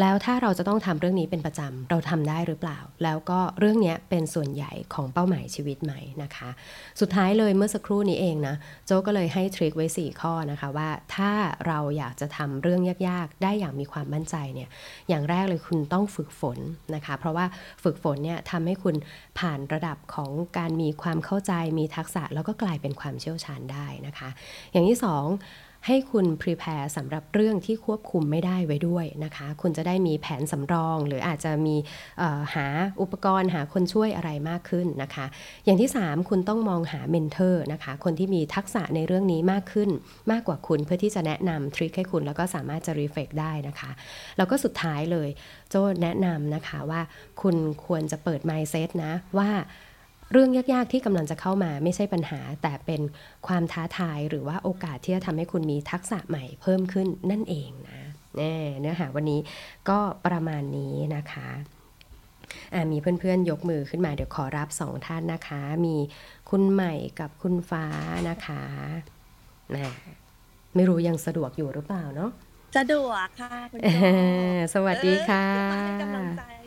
แล้วถ้าเราจะต้องทำเรื่องนี้เป็นประจำเราทำได้หรือเปล่า แล้วก็เรื่องนี้เป็นส่วนใหญ่ของเป้าหมายชีวิตไหมนะคะ สุดท้ายเลยเมื่อสักครู่นี้เองนะโจก็เลยให้ทริคไว้ 4 ข้อนะคะว่าถ้าเราอยากจะทำเรื่องยากๆ ได้อย่างมีความมั่นใจเนี่ยอย่างแรกเลยคุณต้องฝึกฝนนะคะ เพราะว่าฝึกฝนเนี่ยทำให้คุณผ่านระดับของการมีความเข้าใจมีทักษะแล้วก็กลายเป็นความเชี่ยวชาญได้นะคะ อย่างที่สอง ให้คุณ prepare สำหรับเรื่องที่ควบคุมไม่ได้ไว้ด้วยนะคะ คุณจะได้มีแผนสำรอง หรืออาจจะมีหาอุปกรณ์หาคนช่วยอะไรมากขึ้นนะคะ อย่างที่ 3 คุณต้องมองหา mentor นะคะ คนที่มีทักษะในเรื่องนี้มากขึ้น มากกว่าคุณเพื่อที่จะแนะนำ trick ให้คุณแล้วก็สามารถจะ reflect ได้นะคะ แล้วก็สุดท้ายเลย โจแนะนำนะคะว่าคุณควรจะเปิด mindset นะว่า เรื่องยาก ๆ ที่กำลังจะเข้ามาไม่ใช่ปัญหา แต่เป็นความท้าทายหรือว่าโอกาสที่จะทำให้คุณมีทักษะใหม่เพิ่มขึ้นนั่นเองนะเนื้อหาวันนี้ก็ประมาณนี้นะคะมีเพื่อนๆ ยกมือขึ้นมาเดี๋ยวขอรับสองท่านนะคะ มีคุณใหม่กับคุณฟ้านะคะนะไม่รู้ยังสะดวกอยู่หรือเปล่าเนาะ สะดวกค่ะคุณสวัสดีค่ะ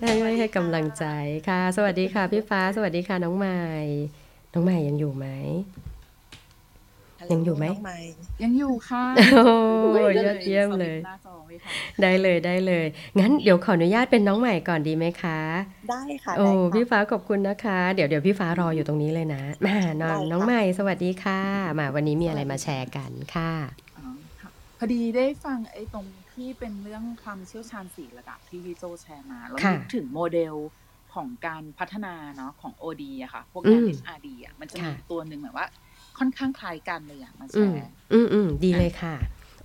ให้ให้กำลังใจค่ะ สวัสดีค่ะพี่ฟ้า สวัสดีค่ะน้องใหม่ น้องใหม่ยังอยู่ไหม ยังอยู่ไหม ยังอยู่ค่ะ โอ้ยอดเยี่ยมเลย ได้เลยได้เลย งั้นเดี๋ยวขออนุญาตเป็นน้องใหม่ก่อนดีไหมคะ ได้ค่ะ โอ้พี่ฟ้าขอบคุณนะคะ เดี๋ยวเดี๋ยวพี่ฟ้ารออยู่ตรงนี้เลยนะมาน้องน้องใหม่สวัสดีค่ะ มาวันนี้มีอะไรมาแชร์กันค่ะ พอดีได้ฟังไอ้ตรงที่เป็นเรื่องความเชี่ยวชาญสี่ระดับที่พี่โจแชร์มาแล้วนึกถึงโมเดลของการพัฒนาเนาะของ OD อะค่ะ พวกงาน HRD อะมันจะมีตัวหนึ่งแบบว่า ค่อนข้างคล้ายกันเลยอะมาแชร์ อืมอืมดีเลยค่ะ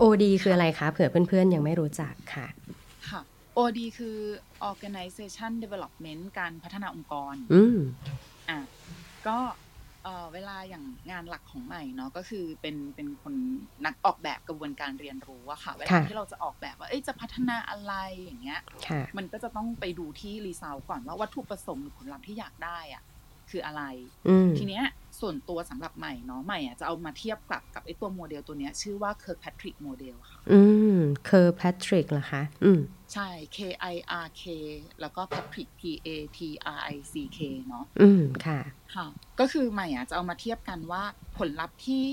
OD คืออะไรคะเผื่อเพื่อนๆ ยังไม่รู้จักค่ะ ค่ะ OD คือ Organization Development การพัฒนาองค์กร อืมอะก็ เอ่อเวลาอย่างงานหลักของใหม่เนาะก็คือเป็นเป็นคนนักออกแบบกระบวนการเรียนรู้อะค่ะเวลาที่เราจะออกแบบว่าเอ้ยจะพัฒนาอะไรอย่างเงี้ยมันก็จะต้องไปดูที่ result ก่อนว่าวัตถุประสงค์หรือผลลัพธ์ที่อยากได้อะคืออะไรทีเนี้ย ส่วนตัวสำหรับใหม่เนาะใหม่อะจะเอามาเทียบกับกับไอ้ตัวโมเดลตัวเนี้ย ชื่อว่า Kirkpatrick model ค่ะ อืม Kirkpatrick เหรอคะ อืม ใช่ K I R K แล้วก็ Patrick P A T R I C K เนาะอืม ค่ะ ค่ะ ก็คือใหม่อะจะเอามาเทียบกันว่าผลลัพธ์ที่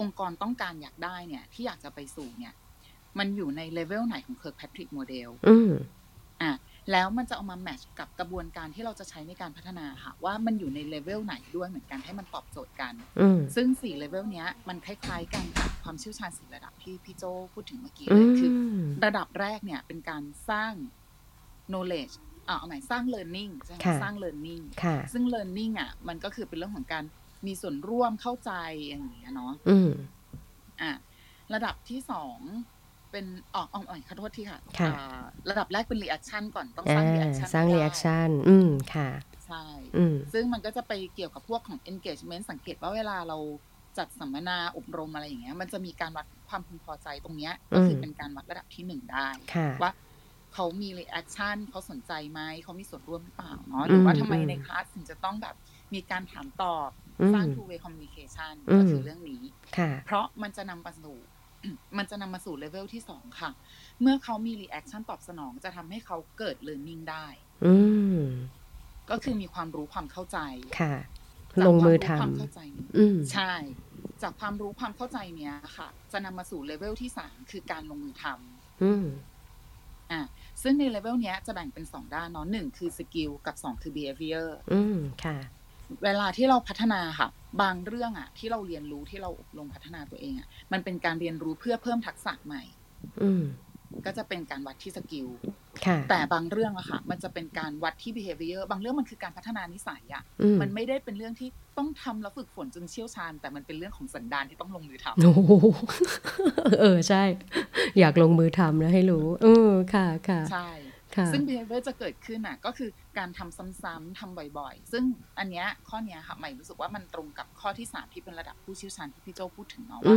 องค์กรต้องการอยากได้เนี่ย ที่อยากจะไปสู่เนี่ย มันอยู่ในเลเวลไหนของ Kirkpatrick โมเดลอืมอะ แล้วมันจะเอามา match กับกระบวนการที่เราจะใช้ในการพัฒนาค่ะ ว่ามันอยู่ในเลเวลไหนด้วยเหมือนกันให้มันตอบโจทย์กัน ซึ่งสี่เลเวลเนี้ยมันคล้ายๆกันกับความเชี่ยวชาญสี่ระดับที่พี่โจพูดถึงเมื่อกี้เลยคือ ระดับแรกเนี่ยเป็นการสร้าง knowledge อ่าเอาใหม่สร้าง learning ใช่ไหมสร้าง learning ซึ่ง learning อะมันก็คือเป็นเรื่องของการมีส่วนร่วมเข้าใจอย่างเงี้ยเนาะอ่าระดับที่สอง เป็นอ๋ออ๋อขอโทษที่ค่ะระดับแรกเป็น reaction ก่อนต้องสร้าง reaction สร้าง reacคชั่นอืมค่ะ ใช่ ซึ่งมันก็จะไปเกี่ยวกับพวกของ engagement สังเกตว่าเวลาเราจัดสัมมนาอบรมอะไรอย่างเงี้ย มันจะมีการวัดความพึงพอใจตรงเนี้ยก็คือเป็นการวัดระดับที่หนึ่งได้ ว่าเขามี reaction เขาสนใจไหมเขามีส่วนร่วมหรือเปล่าเนาะหรือว่าทำไมในคลาสถึงจะต้องแบบมีการถามตอบสร้าง two way communication ก็คือเรื่องนี้ เพราะมันจะนำไปสู่ มันจะนำมาสู่เลเวลที่สองค่ะ เมื่อเขามี reaction ตอบสนองจะทำให้เขาเกิดเรียนรู้ได้ อืมก็คือมีความรู้ความเข้าใจค่ะ ลงมือทำความเข้าใจใช่ จากความรู้ความเข้าใจเนี้ยค่ะ จะนำมาสู่เลเวลที่สามคือการลงมือทำอืมอ่าซึ่งในเลเวลเนี้ยจะแบ่งเป็นสองด้านเนาะหนึ่งคือ skill กับสองคือ behavior อืมค่ะ เวลาที่เราพัฒนาค่ะ บางเรื่องอะที่เราเรียนรู้ที่เราอบรมพัฒนาตัวเองอะมันเป็นการเรียนรู้เพื่อเพิ่มทักษะใหม่ อืมก็จะเป็นการวัดที่ skill แต่บางเรื่องอะค่ะ มันจะเป็นการวัดที่ behavior บางเรื่องมันคือการพัฒนานิสัยอะมันไม่ได้เป็นเรื่องที่ต้องทำแล้วฝึกฝนจนเชี่ยวชาญ แต่มันเป็นเรื่องของสันดานที่ต้องลงมือทำโอ้เออใช่ อยากลงมือทำแล้วให้รู้ เออค่ะค่ะใช่ ซึ่ง behavior จะเกิดขึ้นอะก็คือการทำซ้ำๆทำบ่อยๆ ซึ่งอันเนี้ยข้อเนี้ยค่ะใหม่รู้สึกว่ามันตรงกับข้อที่สามที่เป็นระดับผู้เชี่ยวชาญที่พี่โจพูดถึงเนาะว่า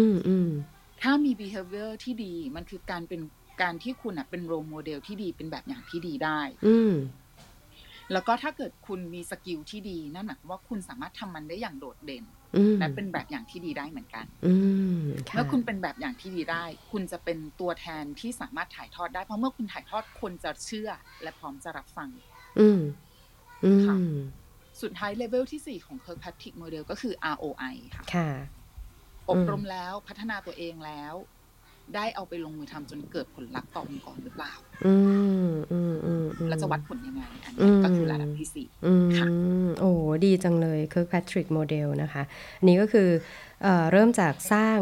ถ้ามี behavior ที่ดีมันคือการเป็นการที่คุณอะเป็น role model ที่ดีเป็นแบบอย่างที่ดีได้แล้วก็ถ้าเกิดคุณมีสกิลที่ดีนั่นหมายความว่าคุณสามารถทำมันได้อย่างโดดเด่น และเป็นแบบอย่างที่ดีได้เหมือนกันอืมค่ะเมื่อคุณเป็นแบบอย่างที่ดีได้ คุณจะเป็นตัวแทนที่สามารถถ่ายทอดได้เพราะเมื่อคุณถ่ายทอดคนจะเชื่อ และพร้อมจะรับฟังอืมอืค่ะมสุดท้ายเลเวลที่4ของ Kirkpatrick Model ก็คือ ROI ค่ะค่ะอบรมแล้วพัฒนาตัวเองแล้ว ได้เอาไปลงมือทำจนเกิดผลลัพธ์ต่อองค์กรหรือเปล่า อืมอืมอืมอืมแล้วจะวัดผลยังไง อันอืนี้มก็คือระดับที่สี่อืมค่ะโอ้ดีจังเลย Kirkpatrick Model นะคะอันนี้ก็คือเอ่อเริ่มจากสร้าง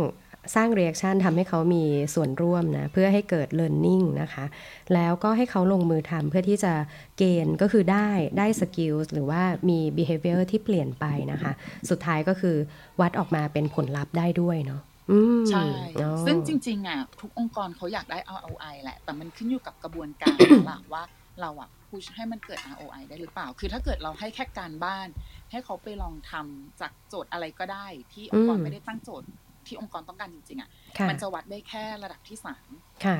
สร้าง reaction ทำให้เขามีส่วนร่วมนะ เพื่อให้เกิด learning นะคะ แล้วก็ให้เขาลงมือทำเพื่อที่จะเกณฑ์ก็คือได้ได้ skills หรือว่ามี behavior ที่เปลี่ยนไปนะคะ สุดท้ายก็คือวัดออกมาเป็นผลลัพธ์ได้ด้วยเนาะ อืมใช่ อ๋อซึ่งจริงๆอะทุกองค์กรเขาอยากได้ ROI แหละ แต่มันขึ้นอยู่กับกระบวนการแล้วล่ะว่าเราอะพุชให้มันเกิด ROI ได้หรือเปล่า คือถ้าเกิดเราให้แค่การบ้าน ให้เขาไปลองทำจากโจทย์อะไรก็ได้ ที่องค์กรอืม ไม่ได้ตั้งโจทย์ที่องค์กรต้องการจริงๆอะค่ะมันจะวัดได้แค่ระดับที่สาม ค่ะ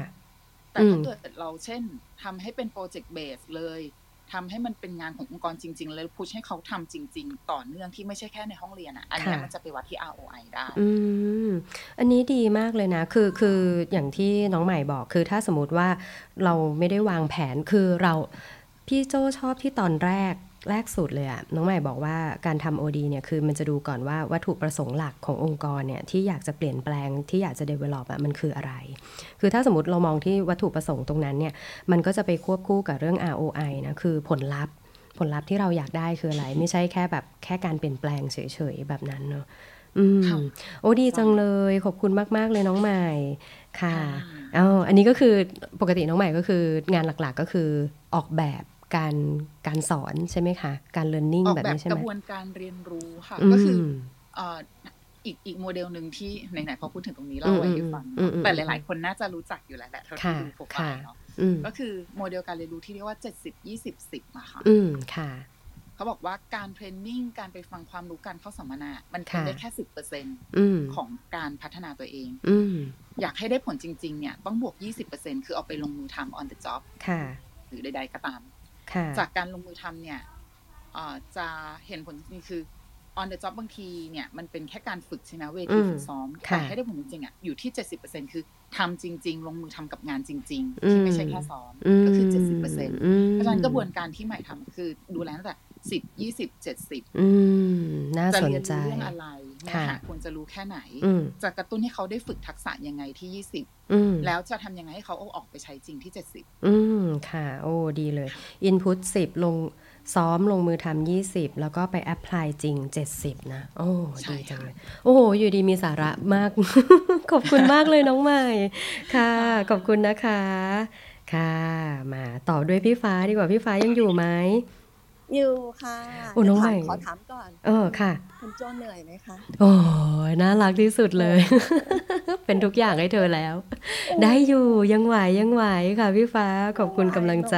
แต่อืถ้าม เกิดเราเช่นทำให้เป็นโปรเจกต์เบสเลย ทำให้มันเป็นงานขององค์กรจริง ๆ เลยพุชให้เขาทำจริง ๆ ต่อเนื่องที่ไม่ใช่แค่ในห้องเรียนอะ อันเนี้ยค่ะมันจะไปวัดที่ ROI ได้ อืม อันนี้ดีมากเลยนะ คือคืออย่างที่น้องใหม่บอกคือถ้าสมมติว่าเราไม่ได้วางแผนคือเราพี่โจชอบที่ตอนแรก แรกสุดเลยอะน้องใหม่บอกว่าการทำ OD เนี่ยคือมันจะดูก่อนว่าวัตถุประสงค์หลักขององค์กรเนี่ยที่อยากจะเปลี่ยนแปลงที่อยากจะ develop อะมันคืออะไร คือถ้าสมมติเรามองที่วัตถุประสงค์ตรงนั้นเนี่ยมันก็จะไปควบคู่กับเรื่อง ROI นะคือผลลัพธ์ ผลลัพธ์ที่เราอยากได้คืออะไร ไม่ใช่แค่แบบแค่การเปลี่ยนแปลงเฉยๆแบบนั้นเนอะอืมค่ะโอ้ดีจังเลยขอบคุณมาก ๆ เลยน้องใหม่ค่ะค่ะอ๋ออันนี้ก็คือปกติน้องใหม่ก็คืองานหลักๆก็คือออกแบบ การการสอนใช่ไหมคะการ learning ออกแบบแบบนี้ใช่กไหมระบวนการเรียนรู้ค่ะอืมก็คือเอ่ออีกอีกโมเดลหนึ่งที่ไหนๆพอพูดถึงตรงนี้เล่าไว้ให้ฟังอืมอืมแต่หลาย ๆ คนน่าจะรู้จักอยู่แล้วแหละเท่าที่ค่ะดูโปรไฟค่ะล์เนาะอืมก็คือโมเดลการเรียนรู้ที่เรียกว่า 70 20 10อะค่ะอืมค่ะเขาบอกว่าการเทรนนิ่งการไปฟังความรู้การเข้าสัมมนา มันเป็นค่ะได้แค่สิบเปอร์เซ็นอืมของการพัฒนาตัวเองอืมอยากให้ได้ผลจริง ๆ เนี่ย ต้องบวก20%คือเอาไปลงมือทำ on the job ค่ะหรือใด ๆ ก็ตามค่ะ จากการลงมือทำเนี่ยเอ่อจะเห็นผลจริงๆคือ on the job บางทีเนี่ยมันเป็นแค่การฝึกใช่ไหมเวทีอืมฝึกซ้อมค่ะแต่ให้ได้ผลจริงๆอะอยู่ที่70%คือทำจริง ๆ ลงมือทำกับงานจริงๆอืมที่ไม่ใช่แค่ซ้อมอืมก็คือ70%เอืมพราะฉะนั้นกระบวนการที่ใหม่ทำคือดูแลตั้งแต่สิบยี่สิบเจ็ดสิบอืมน่าจะสนเรียนใจรู้เรื่องอะไร เนื้อค่ะหาควรจะรู้แค่ไหนอืมจะกระตุ้นให้เขาได้ฝึกทักษะยังไงที่ยี่สิบอืมแล้วจะทำยังไงให้เขาเอาออกไปใช้จริงที่เจ็ดสิบอืมค่ะ โอ้ดีเลย Input 10ลงซ้อมลงมือทำ20แล้วก็ไปแอพพลายจริง70นะ โอ้ใช่ดีจังค่ะเลยโอ้โห อยู่ดีมีสาระมาก ขอบคุณมากเลยน้องใหม่ ค่ะ ขอบคุณนะคะ ค่ะ มาต่อด้วยพี่ฟ้าดีกว่าพี่ฟ้ายังอยู่ไหม อยู่ค่ะโอ้น้องใหม่ขอถามก่อน เออค่ะ คุณโจเหนื่อยไหมคะ โอ้ยน่ารักที่สุดเลย เป็นทุกอย่างให้เธอแล้ว ได้อยู่ยังไหวยังไหวค่ะพี่ฟ้าขอบคุณกำลังใจ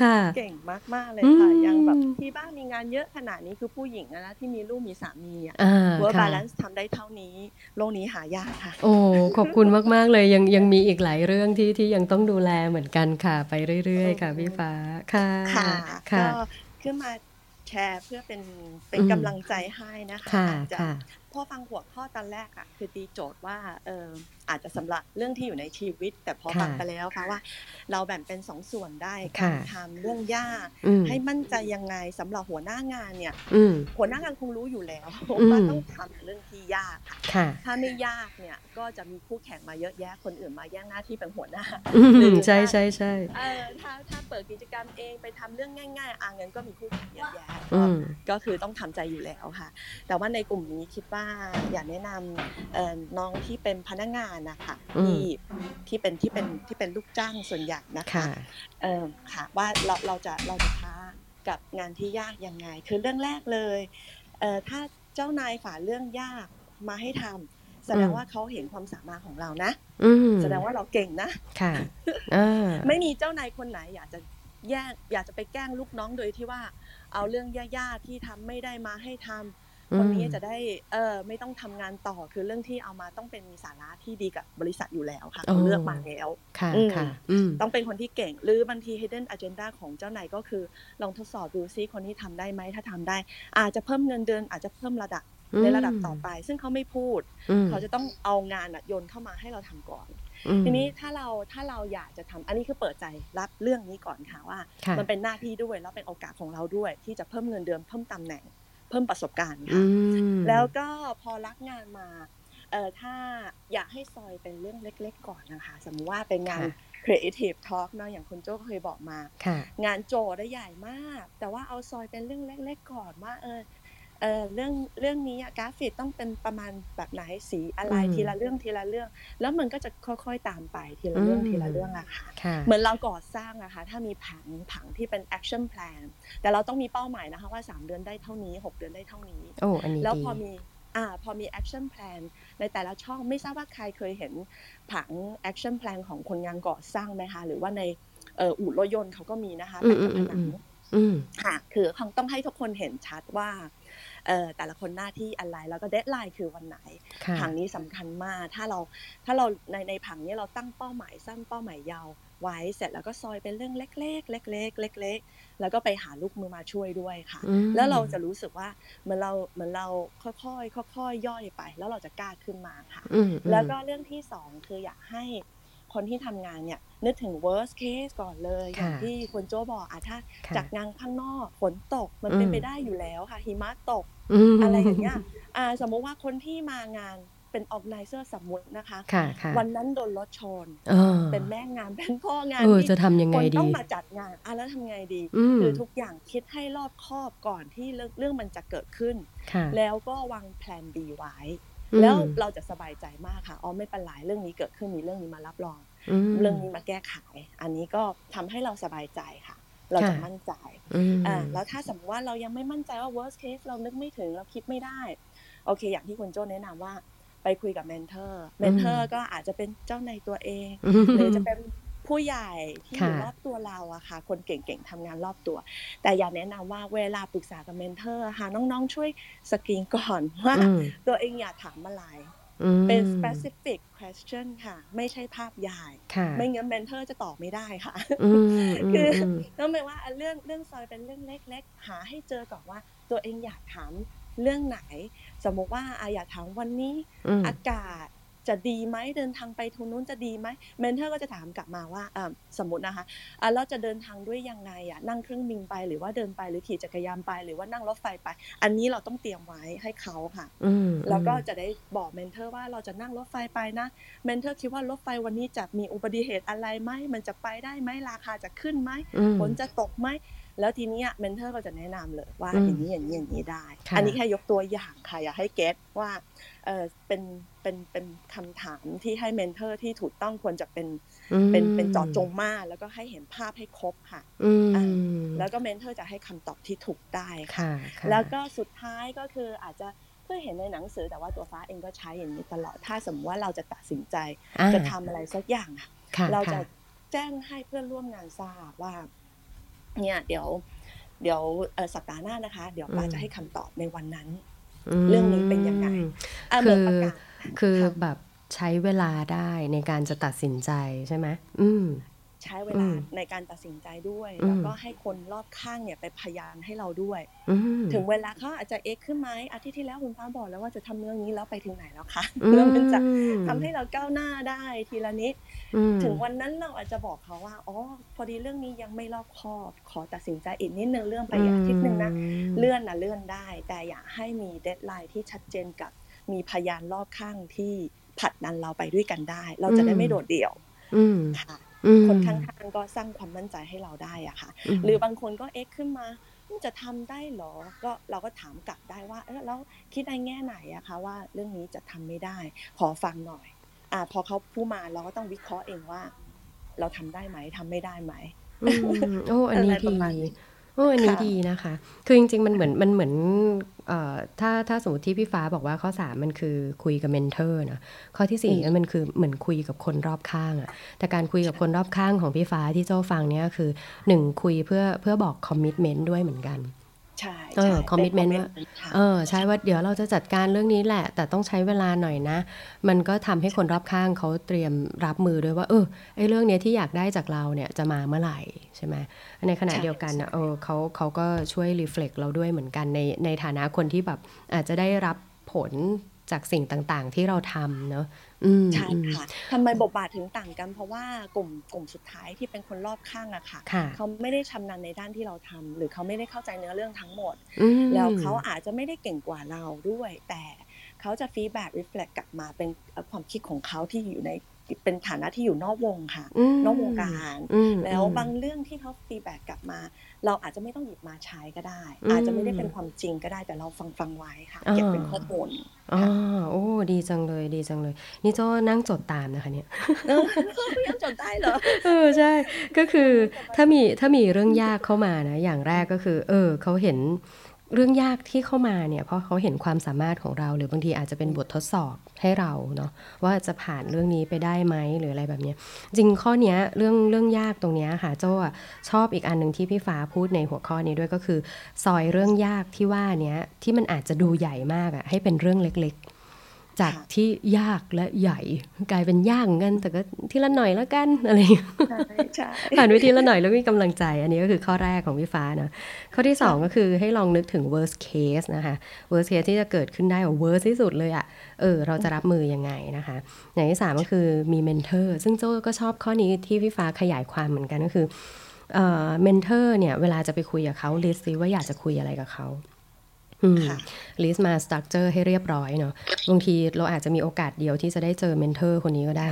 ค่ะ เก่งมากๆเลยอืค่ะมยังแบบที่บ้านมีงานเยอะขนาดนี้คือผู้หญิงนะที่มีลูกมีสามีอะอ่า work ค่ะ balance ทำได้เท่านี้ โลกนี้หายากค่ะ โอ้ขอบคุณมากๆเลยยังยังมีอีกหลายเรื่องที่ที่ยังต้องดูแลเหมือนกันค่ะ ไปเรื่อย ๆ ค่ะพี่ฟ้าค่ะค่ะค่ะก็ ขึ้นมาแชร์เพื่อเป็นเป็นอืมกำลังใจให้นะคะค่ะอาจจะค่ะ พอฟังหัวข้อตอนแรกอะคือตีโจทย์ว่าเอออาจจะสำหรับเรื่องที่อยู่ในชีวิต แต่พอค่ะฟังไปแล้วค่ะว่า เราแบ่งเป็นสองส่วนได้ค่ะการทำเรื่องยากอืมให้มั่นใจยังไงสำหรับหัวหน้างานเนี่ยอืมหัวหน้างานคงรู้อยู่แล้วอืมว่าต้องทำเรื่องที่ยากค่ะค่ะ ถ้าไม่ยากเนี่ยก็จะมีคู่แข่งมาเยอะแยะคนอื่นมาแย่งหน้าที่เป็นหัวหน้าอืหรืมอใช่ใช่ใช่เออถ้าถ้าเปิดกิจกรรมเองไปทำเรื่องง่าย ๆอะเงินก็มีคู่แข่งเยอะแยะอืมก็คือต้องทำใจอยู่แล้วค่ะ แต่ว่าในกลุ่มนี้คิดว่าอยากแนะนำเอ่อน้องที่เป็นพนักงานนะคะอืมที่ที่เป็นที่เป็นที่เป็นลูกจ้างส่วนใหญ่นะคะค่ะเออค่ะว่าเราเราจะเราจะท้ากับงานที่ยากยังไง คือเรื่องแรกเลยเอ่อถ้าเจ้านายฝ่าเรื่องยากมาให้ทำแสดงอืมว่าเขาเห็นความสามารถของเรานะอืมแสดงว่าเราเก่งนะค่ะอ่าไม่มีเจ้านายคนไหนอยากจะแย่งอยากจะไปแกล้งลูกน้องโดยที่ว่า เอาเรื่องยากๆที่ทำไม่ได้มาให้ทำคนนี้จะได้เออไม่ต้องทำงานต่อคือเรื่องที่เอามาต้องเป็นมีสาระที่ดีกับบริษัทอยู่แล้วค่ะโอ้เขาเลือกมาแล้วค่ะอืมค่ะอืมต้องเป็นคนที่เก่ง หรือบางที hidden agenda ของเจ้านายก็คือ ลองทดสอบดูซิคนนี้ทำได้ไหมถ้าทำได้ อาจจะเพิ่มเงินเดือนอาจจะเพิ่มระดับในระดับต่อไป ซึ่งเขาไม่พูดอืมเขาจะต้องเอางานอะโยนเข้ามาให้เราทำก่อนอืมทีนี้ถ้าเราถ้าเราอยากจะทำอันนี้คือเปิดใจรับเรื่องนี้ก่อนค่ะว่าค่ะมันเป็นหน้าที่ด้วยแล้วเป็นโอกาสของเราด้วย ที่จะเพิ่มเงินเดือนเพิ่มตำแหน่ง เพิ่มประสบการณ์อืค่ะมแล้วก็พอรับงานมาเอ่อถ้าอยากให้ซอยเป็นเรื่องเล็ก ๆ ก่อนนะคะ สมมติว่าเป็นงานค่ะ Creative Talk เนอะอย่างคุณโจ้ก็เคยบอกมาค่ะงานโจทย์ได้ใหญ่มาก แต่ว่าเอาซอยเป็นเรื่องเล็ก ๆ ก่อนว่าเออ เออเรื่องเรื่องนี้อะกราฟิกต้องเป็นประมาณแบบไหนสีอะไรอืมทีละเรื่องทีละเรื่อง แล้วมันก็จะค่อยๆตามไปทีละเรื่องอืมทีละเรื่องอะค่ะค่ะเหมือนเราก่อสร้างอะค่ะถ้ามีผังผังที่เป็น action plan แต่เราต้องมีเป้าหมายนะคะว่า 3 เดือนได้เท่านี้ 6 เดือนได้เท่านี้โอ้อันนี้แล้วดีพอมีอ่าพอมี action plan ในแต่ละช่องไม่ทราบว่าใครเคยเห็นผัง action plan ของคนงานก่อสร้างไหมคะหรือว่าในเอ่ออู่รถยนต์เขาก็มีนะคะอืมแปะกับผนังอืมอืมค่ะคือคงต้องให้ทุกคนเห็นชัดว่าเอ่อ แต่ละคนหน้าที่อะไร แล้วก็เดทไลน์คือวันไหนค่ะผังนี้สำคัญมาก ถ้าเราถ้าเราในในผังนี้เราตั้งเป้าหมายสั้นเป้าหมายยาวไว้เสร็จแล้วก็ซอยเป็นเรื่องเล็ก ๆ เล็ก ๆ เล็ก ๆ แล้วก็ไปหาลูกมือมาช่วยด้วยค่ะอืมแล้วเราจะรู้สึกว่าเหมือนเราเหมือนเราค่อยๆค่อยๆย่อยไป แล้วเราจะกล้าขึ้นมาค่ะอืมแล้วก็เรื่องที่สองคืออยากให้ คนที่ทำงานเนี่ยนึกถึง worst case ก่อนเลยอย่างค่ะที่คุณโจบอกอะถ้าค่ะจากงานข้างนอกฝนตกมันเป็นอืมไปได้อยู่แล้วค่ะหิมะตกมอะไรอย่างเงี้ยอ่าสมมุติว่าคนที่มางานเป็น organizer สมมุตินะคะค่ะค่ะวันนั้นโดนรถชนเออเป็นแม่งานเป็นพ่องานเออที่จะทำยังไงคนดีต้องมาจัดงานอะแล้วทำไงดีอืมคือทุกอย่างคิดให้รอบคอบก่อนที่เรื่องเรื่องมันจะเกิดขึ้นค่ะแล้วก็วางแผน B ไว้อืม แล้วเราจะสบายใจมากค่ะอ๋อไม่เป็นไรเรื่องนี้เกิดขึ้นมีเรื่องนี้มารับรองมเรื่องนี้มาแก้ไข อันนี้ก็ทำให้เราสบายใจค่ะ เราจะค่ะมั่นใจอืมอ่าแล้วถ้าสมมติว่าเรายังไม่มั่นใจว่า worst case เรานึกไม่ถึงเราคิดไม่ได้ โอเค อย่างที่คุณโจ้แนะนำว่าไปคุยกับ mentor mentor ก็อาจจะเป็นเจ้านายตัวเอง หรือจะเป็น ผู้ใหญ่ที่อยู่ค่ะรอบตัวเราอะค่ะ คนเก่งๆทำงานรอบตัว แต่อยากแนะนำว่าเวลาปรึกษากับ mentor ค่ะน้องๆ ช่วยสกรีนก่อนว่าอืมตัวเองอยากถามอะไรอืมเป็น specific question ค่ะ ไม่ใช่ภาพใหญ่ค่ะไม่งั้น mentor จะตอบไม่ได้ค่ะอืมมคืออมต้องเป็นว่าเรื่องเรื่องซอยเป็นเรื่องเล็ก ๆ หาให้เจอก่อนว่าตัวเองอยากถามเรื่องไหน สมมติว่าอะอยากถามวันนี้อืมอากาศ จะดีไหมเดินทางไปทางนู้นจะดีไหม mentor ก็จะถามกลับมาว่าอ่าสมมตินะคะอะเราจะเดินทางด้วยยังไงอะนั่งเครื่องบินไปหรือว่าเดินไปหรือขี่จักรยานไป หรือว่านั่งรถไฟไป อันนี้เราต้องเตรียมไว้ให้เขาค่ะอืมแล้วก็จะได้บอก mentor ว่าเราจะนั่งรถไฟไปนะ mentor คิดว่ารถไฟวันนี้จะมีอุบัติเหตุอะไรไหมมันจะไปได้ไหมราคาจะขึ้นไหมอืมฝนจะตกไหมแล้วทีเนี้ย mentor ก็จะแนะนำเลยว่าอืมอย่างนี้อย่างนี้อย่างนี้ได้ค่ะอันนี้แค่ยกตัวอย่างค่ะ อยากให้ get ว่าเออเป็น เป็นเป็นคำถามที่ให้ mentor ที่ถูกต้องควรจะเป็นอืมเป็นเป็นเจาะจงมาก แล้วก็ให้เห็นภาพให้ครบค่ะอืมอ่าแล้วก็ mentor จะให้คำตอบที่ถูกได้ค่ะค่ะค่ะ แล้วก็สุดท้ายก็คืออาจจะเพื่อเห็นในหนังสือแต่ว่าตัวฟ้าเองก็ใช้อย่างนี้ตลอดถ้าสมมติว่าเราจะตัดสินใจอ่าจะทำอะไรสักอย่างอะค่ะเราจะค่ะแจ้งให้เพื่อนร่วมงานทราบว่า เนี่ยเดี๋ยว เดี๋ยวเอ่อสัปดาห์หน้านะคะ เดี๋ยวป้าอืมจะให้คำตอบในวันนั้นมเรื่องนี้เป็นยังไงอะเหคืมือนอประกาศ คือค่ะแบบใช้เวลาได้ในการจะตัดสินใจใช่ไหมอืมใช้เวอืลามในการตัดสินใจด้วยอืมแล้วก็ให้คนรอบข้างเนี่ยไปพยานให้เราด้วยอืมถึงเวลาเขาอาจจะเอ็กขึ้นไหมอาทิตย์ที่แล้วคุณฟ้าบอกแล้วว่าจะทำเรื่องนี้แล้วไปถึงไหนแล้วคะอืมแล้วมันจะทำให้เราก้าวหน้าได้ทีละนิดอืมถึงวันนั้นเราอาจจะบอกเขาว่าอ๋อพอดีเรื่องนี้ยังไม่รอบคอบ ขอตัดสินใจอีกนิดนึงเรื่องไปอีกอาทิตย์หนึ่งนะเลื่อนนะเลื่อนได้ แต่อยากให้มี deadline ที่ชัดเจนกับ มีพยานรอบข้างที่ผลักดันเราไปด้วยกันได้ เราจะได้ไม่โดดเดี่ยวอืมค่ะอืมคนข้างๆก็สร้างความมั่นใจให้เราได้อะค่ะมหรือบางคนก็เอ็กซ์ขึ้นมามันจะทำได้เหรอ ก็เราก็ถามกลับได้ว่าเออแล้วคิดในแง่ไหนอะคะว่าเรื่องนี้จะทำไม่ได้ ขอฟังหน่อย อ่า พอเขาพูดมาเราก็ต้องวิเคราะห์เองว่า เราทำได้ไหมทำไม่ได้ไหมอืมโอ้อันนี้อะไรประมาณนี้ดีโอ้อันนี้ค่ะดีนะคะ คือจริง ๆ มันเหมือนมันเหมือนเอ่อถ้าถ้าสมมติที่พี่ฟ้าบอกว่าข้อสามมันคือคุยกับ mentor นะข้อที่สี่มันคือเหมือนคุยกับคนรอบข้างอะแต่การคุยกับคนรอบข้างของพี่ฟ้าที่โจ้ฟังเนี่ยคือหนึ่งคุยเพื่อเพื่อบอก commitment ด้วยเหมือนกัน ใช่เออใช่ commitment ป็นว่าค่ะเออใช่ว่าเดี๋ยวเราจะจัดการเรื่องนี้แหละ แต่ต้องใช้เวลาหน่อยนะ มันก็ทำให้คนรอบข้างเขาเตรียมรับมือด้วยว่า เออไอ้เรื่องเนี้ยที่อยากได้จากเราเนี่ยจะมาเมื่อไหร่ใช่ไหมในขณะใช่เดียวกันนะใช่เออเขาเขาก็ช่วยรีเฟล็กเราด้วยเหมือนกันในในฐานะคนที่แบบอาจจะได้รับผล จากสิ่งต่างๆ ที่เราทำเนาะใช่ค่ะทำไมบทบาทถึงต่างกัน เพราะว่ากลุ่มกลุ่มสุดท้ายที่เป็นคนรอบข้างอะค่ะ เขาไม่ได้ชำนาญในด้านที่เราทำหรือเขาไม่ได้เข้าใจเนื้อเรื่องทั้งหมด แล้วเขาอาจจะไม่ได้เก่งกว่าเราด้วย แต่เขาจะ feedback reflect กลับมาเป็นความคิดของเขาที่อยู่ในเป็นฐานะที่อยู่นอกวงค่ะ นอกวงการ แล้วบางเรื่องที่เขา feedback กลับมา เราอาจจะไม่ต้องหยิบมาใช้ก็ได้ อาจจะไม่ได้เป็นความจริงก็ได้แต่เราฟังฟังไว้ค่ะเก็บเป็นข้อมูลอ๋อโอ้ดีจังเลยดีจังเลย นี่โจ้นั่งจดตามนะคะเนี่ยยังจดได้เหรอเออใช่ก็คือถ้ามีถ้ามีเรื่องยากเข้ามานะอย่างแรกก็คือ เออเขาเห็น เรื่องยากที่เข้ามาเนี่ยเพราะเขาเห็นความสามารถของเรา หรือบางทีอาจจะเป็นบททดสอบให้เราเนาะว่าจะผ่านเรื่องนี้ไปได้ไหมหรืออะไรแบบนี้จริงข้อนี้เรื่องเรื่องยากตรงนี้ค่ะโจ้ชอบอีกอันหนึ่งที่พี่ฟ้าพูดในหัวข้อนี้ด้วยก็คือ ซอยเรื่องยากที่ว่านี้ที่มันอาจจะดูใหญ่มากอะให้เป็นเรื่องเล็ก จากที่ยากและใหญ่ กลายเป็นยากกันแต่ก็ทีละหน่อยแล้วกันอะไรผ่านวิธีละหน่อยแล้วมีกำลังใจ อันนี้ก็คือข้อแรกของพี่ฟ้านะข้อที่ 2 ก็คือให้ลองนึกถึง worst case นะคะ worst case ที่จะเกิดขึ้นได้ worst ที่สุดเลยอะ่ะเออเราจะรับมือยังไงนะคะ อย่างที่ 3 ก็คือมี mentor ซึ่งโจ้ก็ชอบข้อนี้ที่พี่ฟ้าขยายความเหมือนกันก็คือ mentor เนี่ยเวลาจะไปคุยกับเขา list ซิว่าอยากจะคุยอะไรกับเขา list มา structure ให้เรียบร้อยเนาะบางทีเราอาจจะมีโอกาสเดียวที่จะได้เจอ mentor คนนี้ก็ได้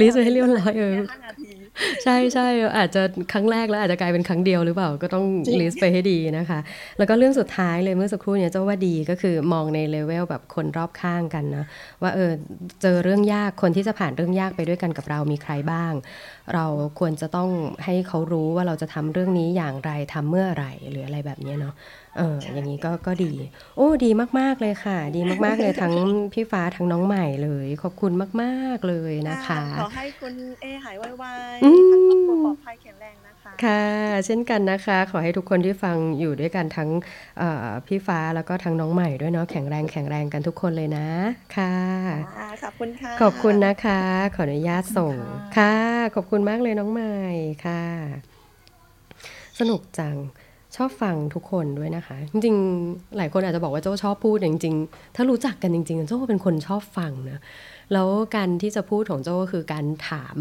list ให้เรียบร้อยเออใช่ใช่อาจจะครั้งแรกแล้วอาจจะกลายเป็นครั้งเดียวหรือเปล่าก็ต้อง list ไปให้ดีนะคะ แล้วก็เรื่องสุดท้ายเลยเมื่อสักครู่เนี่ยโจ้ว่าดีก็คือมองในเลเวลแบบคนรอบข้างกันนะว่าเออเจอเรื่องยากคนที่จะผ่านเรื่องยากไปด้วยกันกับเรามีใครบ้าง เราควรจะต้องให้เขารู้ว่าเราจะทำเรื่องนี้อย่างไรทำเมื่อไหร่หรืออะไรแบบนี้เนาะ เอออย่างนี้ก็ก็ดี โอ้ดีมาก ๆ เลยค่ะ ดีมาก ๆ เลยทั้งพี่ฟ้าทั้งน้องใหม่เลย ขอบคุณมาก ๆ เลยนะคะ ขอให้คุณเอหายไวๆทั้งครอบครัวปลอดภัยแข็งแรงนะคะ ค่ะ เช่นกันนะคะ ขอให้ทุกคนที่ฟังอยู่ด้วยกันทั้งพี่ฟ้าแล้วก็ทั้งน้องใหม่ด้วยเนาะแข็งแรงแข็งแรงกันทุกคนเลยนะ ค่ะขอบคุณค่ะ ขอบคุณนะคะ ขออนุญาตส่งค่ะ ขอบคุณมากเลยน้องใหม่ค่ะ สนุกจัง ชอบฟังทุกคนด้วยนะคะ จริงๆ หลายคนอาจจะบอกว่าโจ้ชอบพูดจริง ๆ ถ้ารู้จักกันจริงๆโจ้เป็นคนชอบฟังนะแล้วการที่จะพูดของโจ้คือการถาม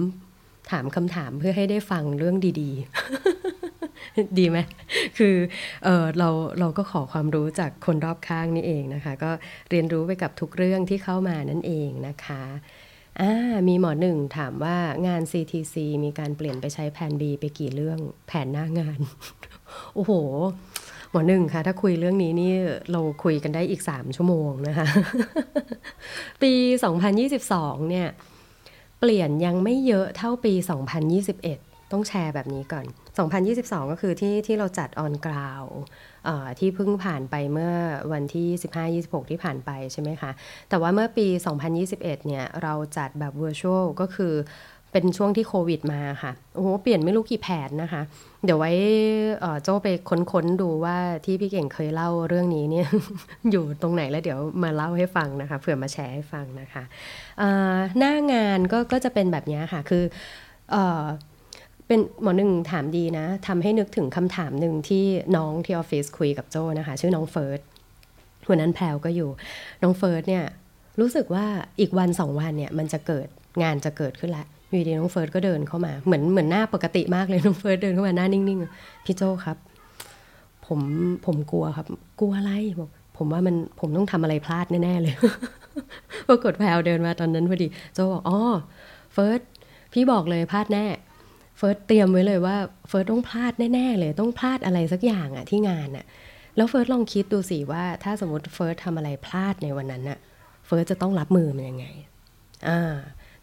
ถามคำถามเพื่อให้ได้ฟังเรื่องดี ๆ ดีไหมคือเออเราเราก็ขอความรู้จากคนรอบข้างนี่เองนะคะ ก็เรียนรู้ไปกับทุกเรื่องที่เข้ามานั่นเองนะคะอ่ามีหมอหนึ่งถามว่างาน CTC มีการเปลี่ยนไปใช้แผน B ไปกี่เรื่องแผนหน้างาน โอ้โห หมอหนึ่งค่ะถ้าคุยเรื่องนี้นี่เราคุยกันได้อีกสามชั่วโมงนะคะ ปี 2022 เนี่ย เปลี่ยนยังไม่เยอะเท่าปี 2021 ต้องแชร์แบบนี้ก่อน 2022 ก็คือที่ที่เราจัดออนกราวที่เพิ่งผ่านไปเมื่อวันที่ 15-26 ที่ผ่านไปใช่ไหมคะ แต่ว่าเมื่อปี 2021 เนี่ย เราจัดแบบ virtual ก็คือ เป็นช่วงที่โควิดมาค่ะ โอ้โห เปลี่ยนไม่รู้กี่แผนนะคะ เดี๋ยวไว้โจ้ไปค้นๆดูว่าที่พี่เก่งเคยเล่าเรื่องนี้เนี่ย อยู่ตรงไหนแล้วเดี๋ยวมาเล่าให้ฟังนะคะ เผื่อมาแชร์ให้ฟังนะคะ หน้างานก็ก็จะเป็นแบบนี้ค่ะ คือเป็นหมอหนึ่งถามดีนะทำให้นึกถึงคำถามหนึ่งที่น้องที่ออฟฟิศคุยกับโจ้นะคะ ชื่อน้องเฟิร์สวันนั้นแพรวก็อยู่ น้องเฟิร์สเนี่ยรู้สึกว่าอีกวันสองวันเนี่ยมันจะเกิดงานจะเกิดขึ้นละ อยู่ดีน้องเฟิร์สก็เดินเข้ามาเหมือนเหมือนหน้าปกติมากเลยน้องเฟิร์สเดินเข้ามาหน้านิ่งๆพี่โจ้ครับ ผมผมกลัวครับ กลัวอะไรบอกผมว่ามันผมต้องทำอะไรพลาดแน่ๆเลยปรากฏแพรวเดินมาตอนนั้นพอดีโจ้บอกอ๋อเฟิร์สพี่บอกเลยพลาดแน่เฟิร์สเตรียมไว้เลยว่าเฟิร์สต้องพลาดแน่ๆเลย ต้องพลาดอะไรสักอย่างอะที่งานอะแล้วเฟิร์สลองคิดดูสิว่า ถ้าสมมติเฟิร์สทำอะไรพลาดในวันนั้นอะเฟิร์สจะต้องรับมือมันยังไงอ่า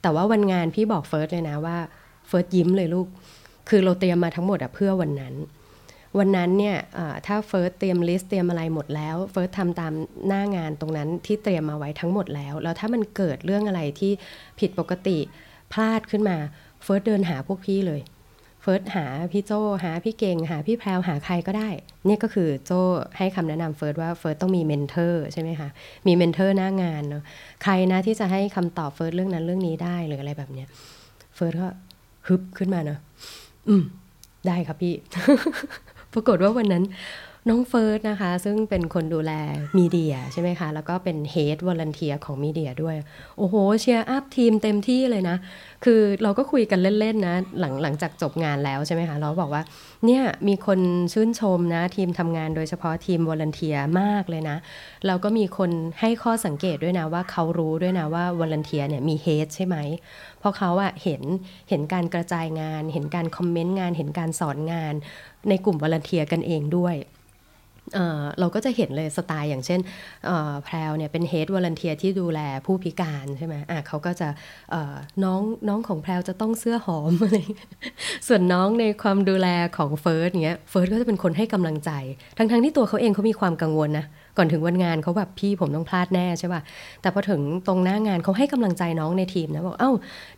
แต่ว่าวันงานพี่บอกเฟิร์สเลยนะว่าเฟิร์สยิ้มเลยลูก คือเราเตรียมมาทั้งหมดอะเพื่อวันนั้น วันนั้นเนี่ยถ้าเฟิร์สเตรียม list เตรียมอะไรหมดแล้วเฟิร์สทำตามหน้างานตรงนั้นที่เตรียมมาไว้ทั้งหมดแล้ว แล้วถ้ามันเกิดเรื่องอะไรที่ผิดปกติพลาดขึ้นมาเฟิร์สเดินหาพวกพี่เลย เฟิร์สหาพี่โจ้หาพี่เก่ง หาพี่แพรวหาใครก็ได้ เนี่ยก็คือโจ้ให้คำแนะนำเฟิร์สว่าเฟิร์สต้องมี mentor ใช่ไหมคะมี mentor หน้างานเนาะใครนะที่จะให้คำตอบเฟิร์สเรื่องนั้นเรื่องนี้ได้หรืออะไรแบบเนี้ยเฟิร์สก็ฮึบขึ้นมาเนาะอืมได้ครับพี่ ปรากฏว่าวันนั้น น้องเฟิร์สนะคะ ซึ่งเป็นคนดูแลmedia ใช่ไหมคะ แล้วก็เป็น head volunteer ของ media ด้วย โอ้โห cheer up ทีมเต็มที่เลยนะ คือเราก็คุยกันเล่น ๆ นะ หลังหลังจากจบงานแล้วใช่ไหมคะ เราบอกว่า เนี่ย มีคนชื่นชมนะ ทีมทำงานโดยเฉพาะทีม volunteer มากเลยนะแล้วก็มีคนให้ข้อสังเกตด้วยนะว่าเขารู้ด้วยนะว่า volunteer เนี่ยมี head ใช่ไหมเพราะเขาอะเห็นเห็นการกระจายงาน เห็นการ comment งาน เห็นการสอนงาน ในกลุ่ม volunteer กันเองด้วย เราก็จะเห็นเลยสไตล์อย่างเช่นแพรวเนี่ยเป็น head volunteer ที่ดูแลผู้พิการใช่ไหมอะเขาก็จะน้องน้องของแพรวจะต้องเสื้อหอมอะไรส่วนน้องในความดูแลของเฟิร์สเนี้ยเฟิร์สก็จะเป็นคนให้กำลังใจ ทั้งๆทที่ตัวเขาเองเขามีความกังวลนะก่อนถึงวันงานเขาแบบพี่ผมต้องพลาดแน่ใช่ป่ะแต่พอถึงตรงหน้างานเขาให้กำลังใจน้องในทีมนะบอกเอ้า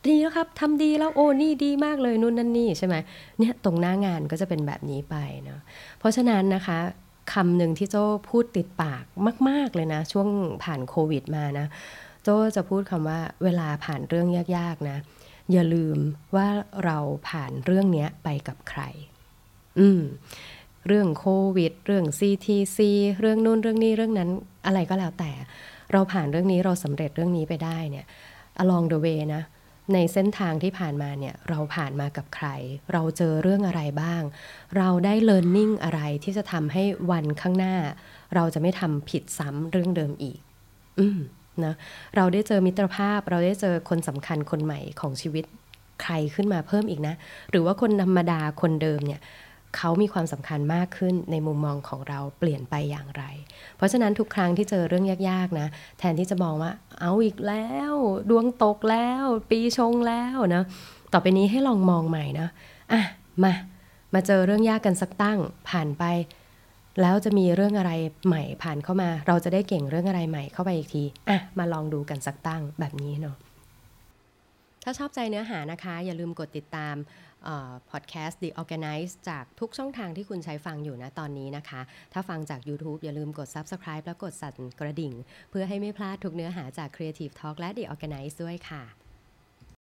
ดีแล้วครับทำดีแล้วโอ้นี่ดีมากเลยนู่นนั่นนี่ใช่ไหมเนี่ยตรงหน้างานก็จะเป็นแบบนี้ไปเนาะเพราะฉะนั้นนะคะ คำหนึ่งที่โจ้พูดติดปากมาก ๆ เลยนะ ช่วงผ่านโควิดมานะ โจ้จะพูดคำว่าเวลาผ่านเรื่องยาก ๆ นะ อย่าลืมว่าเราผ่านเรื่องนี้ไปกับใคร อืม เรื่องโควิด เรื่อง CTC เรื่องนู่นเรื่องนี้เรื่องนั้นอะไรก็แล้วแต่ เราผ่านเรื่องนี้เราสำเร็จเรื่องนี้ไปได้เนี่ย along the way นะ ในเส้นทางที่ผ่านมาเนี่ยเราผ่านมากับใคร เราเจอเรื่องอะไรบ้าง เราได้เลิร์นนิ่งอะไรที่จะทำให้วันข้างหน้า เราจะไม่ทำผิดซ้ำเรื่องเดิมอีก อืมนะเราได้เจอมิตรภาพ เราได้เจอคนสำคัญคนใหม่ของชีวิตใครขึ้นมาเพิ่มอีกนะ หรือว่าคนธรรมดาคนเดิมเนี่ย เขามีความสำคัญมากขึ้นในมุมมองของเราเปลี่ยนไปอย่างไร เพราะฉะนั้นทุกครั้งที่เจอเรื่องยากๆนะ แทนที่จะมองว่าเอาอีกแล้ว ดวงตกแล้ว ปีชงแล้วนะต่อไปนี้ให้ลองมองใหม่นะอะมามาเจอเรื่องยากกันสักตั้งผ่านไป แล้วจะมีเรื่องอะไรใหม่ผ่านเข้ามา เราจะได้เก่งเรื่องอะไรใหม่เข้าไปอีกทีอะมาลองดูกันสักตั้งแบบนี้เนาะถ้าชอบใจเนื้อหานะคะ อย่าลืมกดติดตาม พอดแคสต์ The Organize จากทุกช่องทางที่คุณใช้ฟังอยู่นะตอนนี้นะคะ ถ้าฟังจาก YouTube อย่าลืมกด Subscribe แล้วกดสั่นกระดิ่ง เพื่อให้ไม่พลาดทุกเนื้อหาจาก Creative Talk และ The Organize ด้วยค่ะ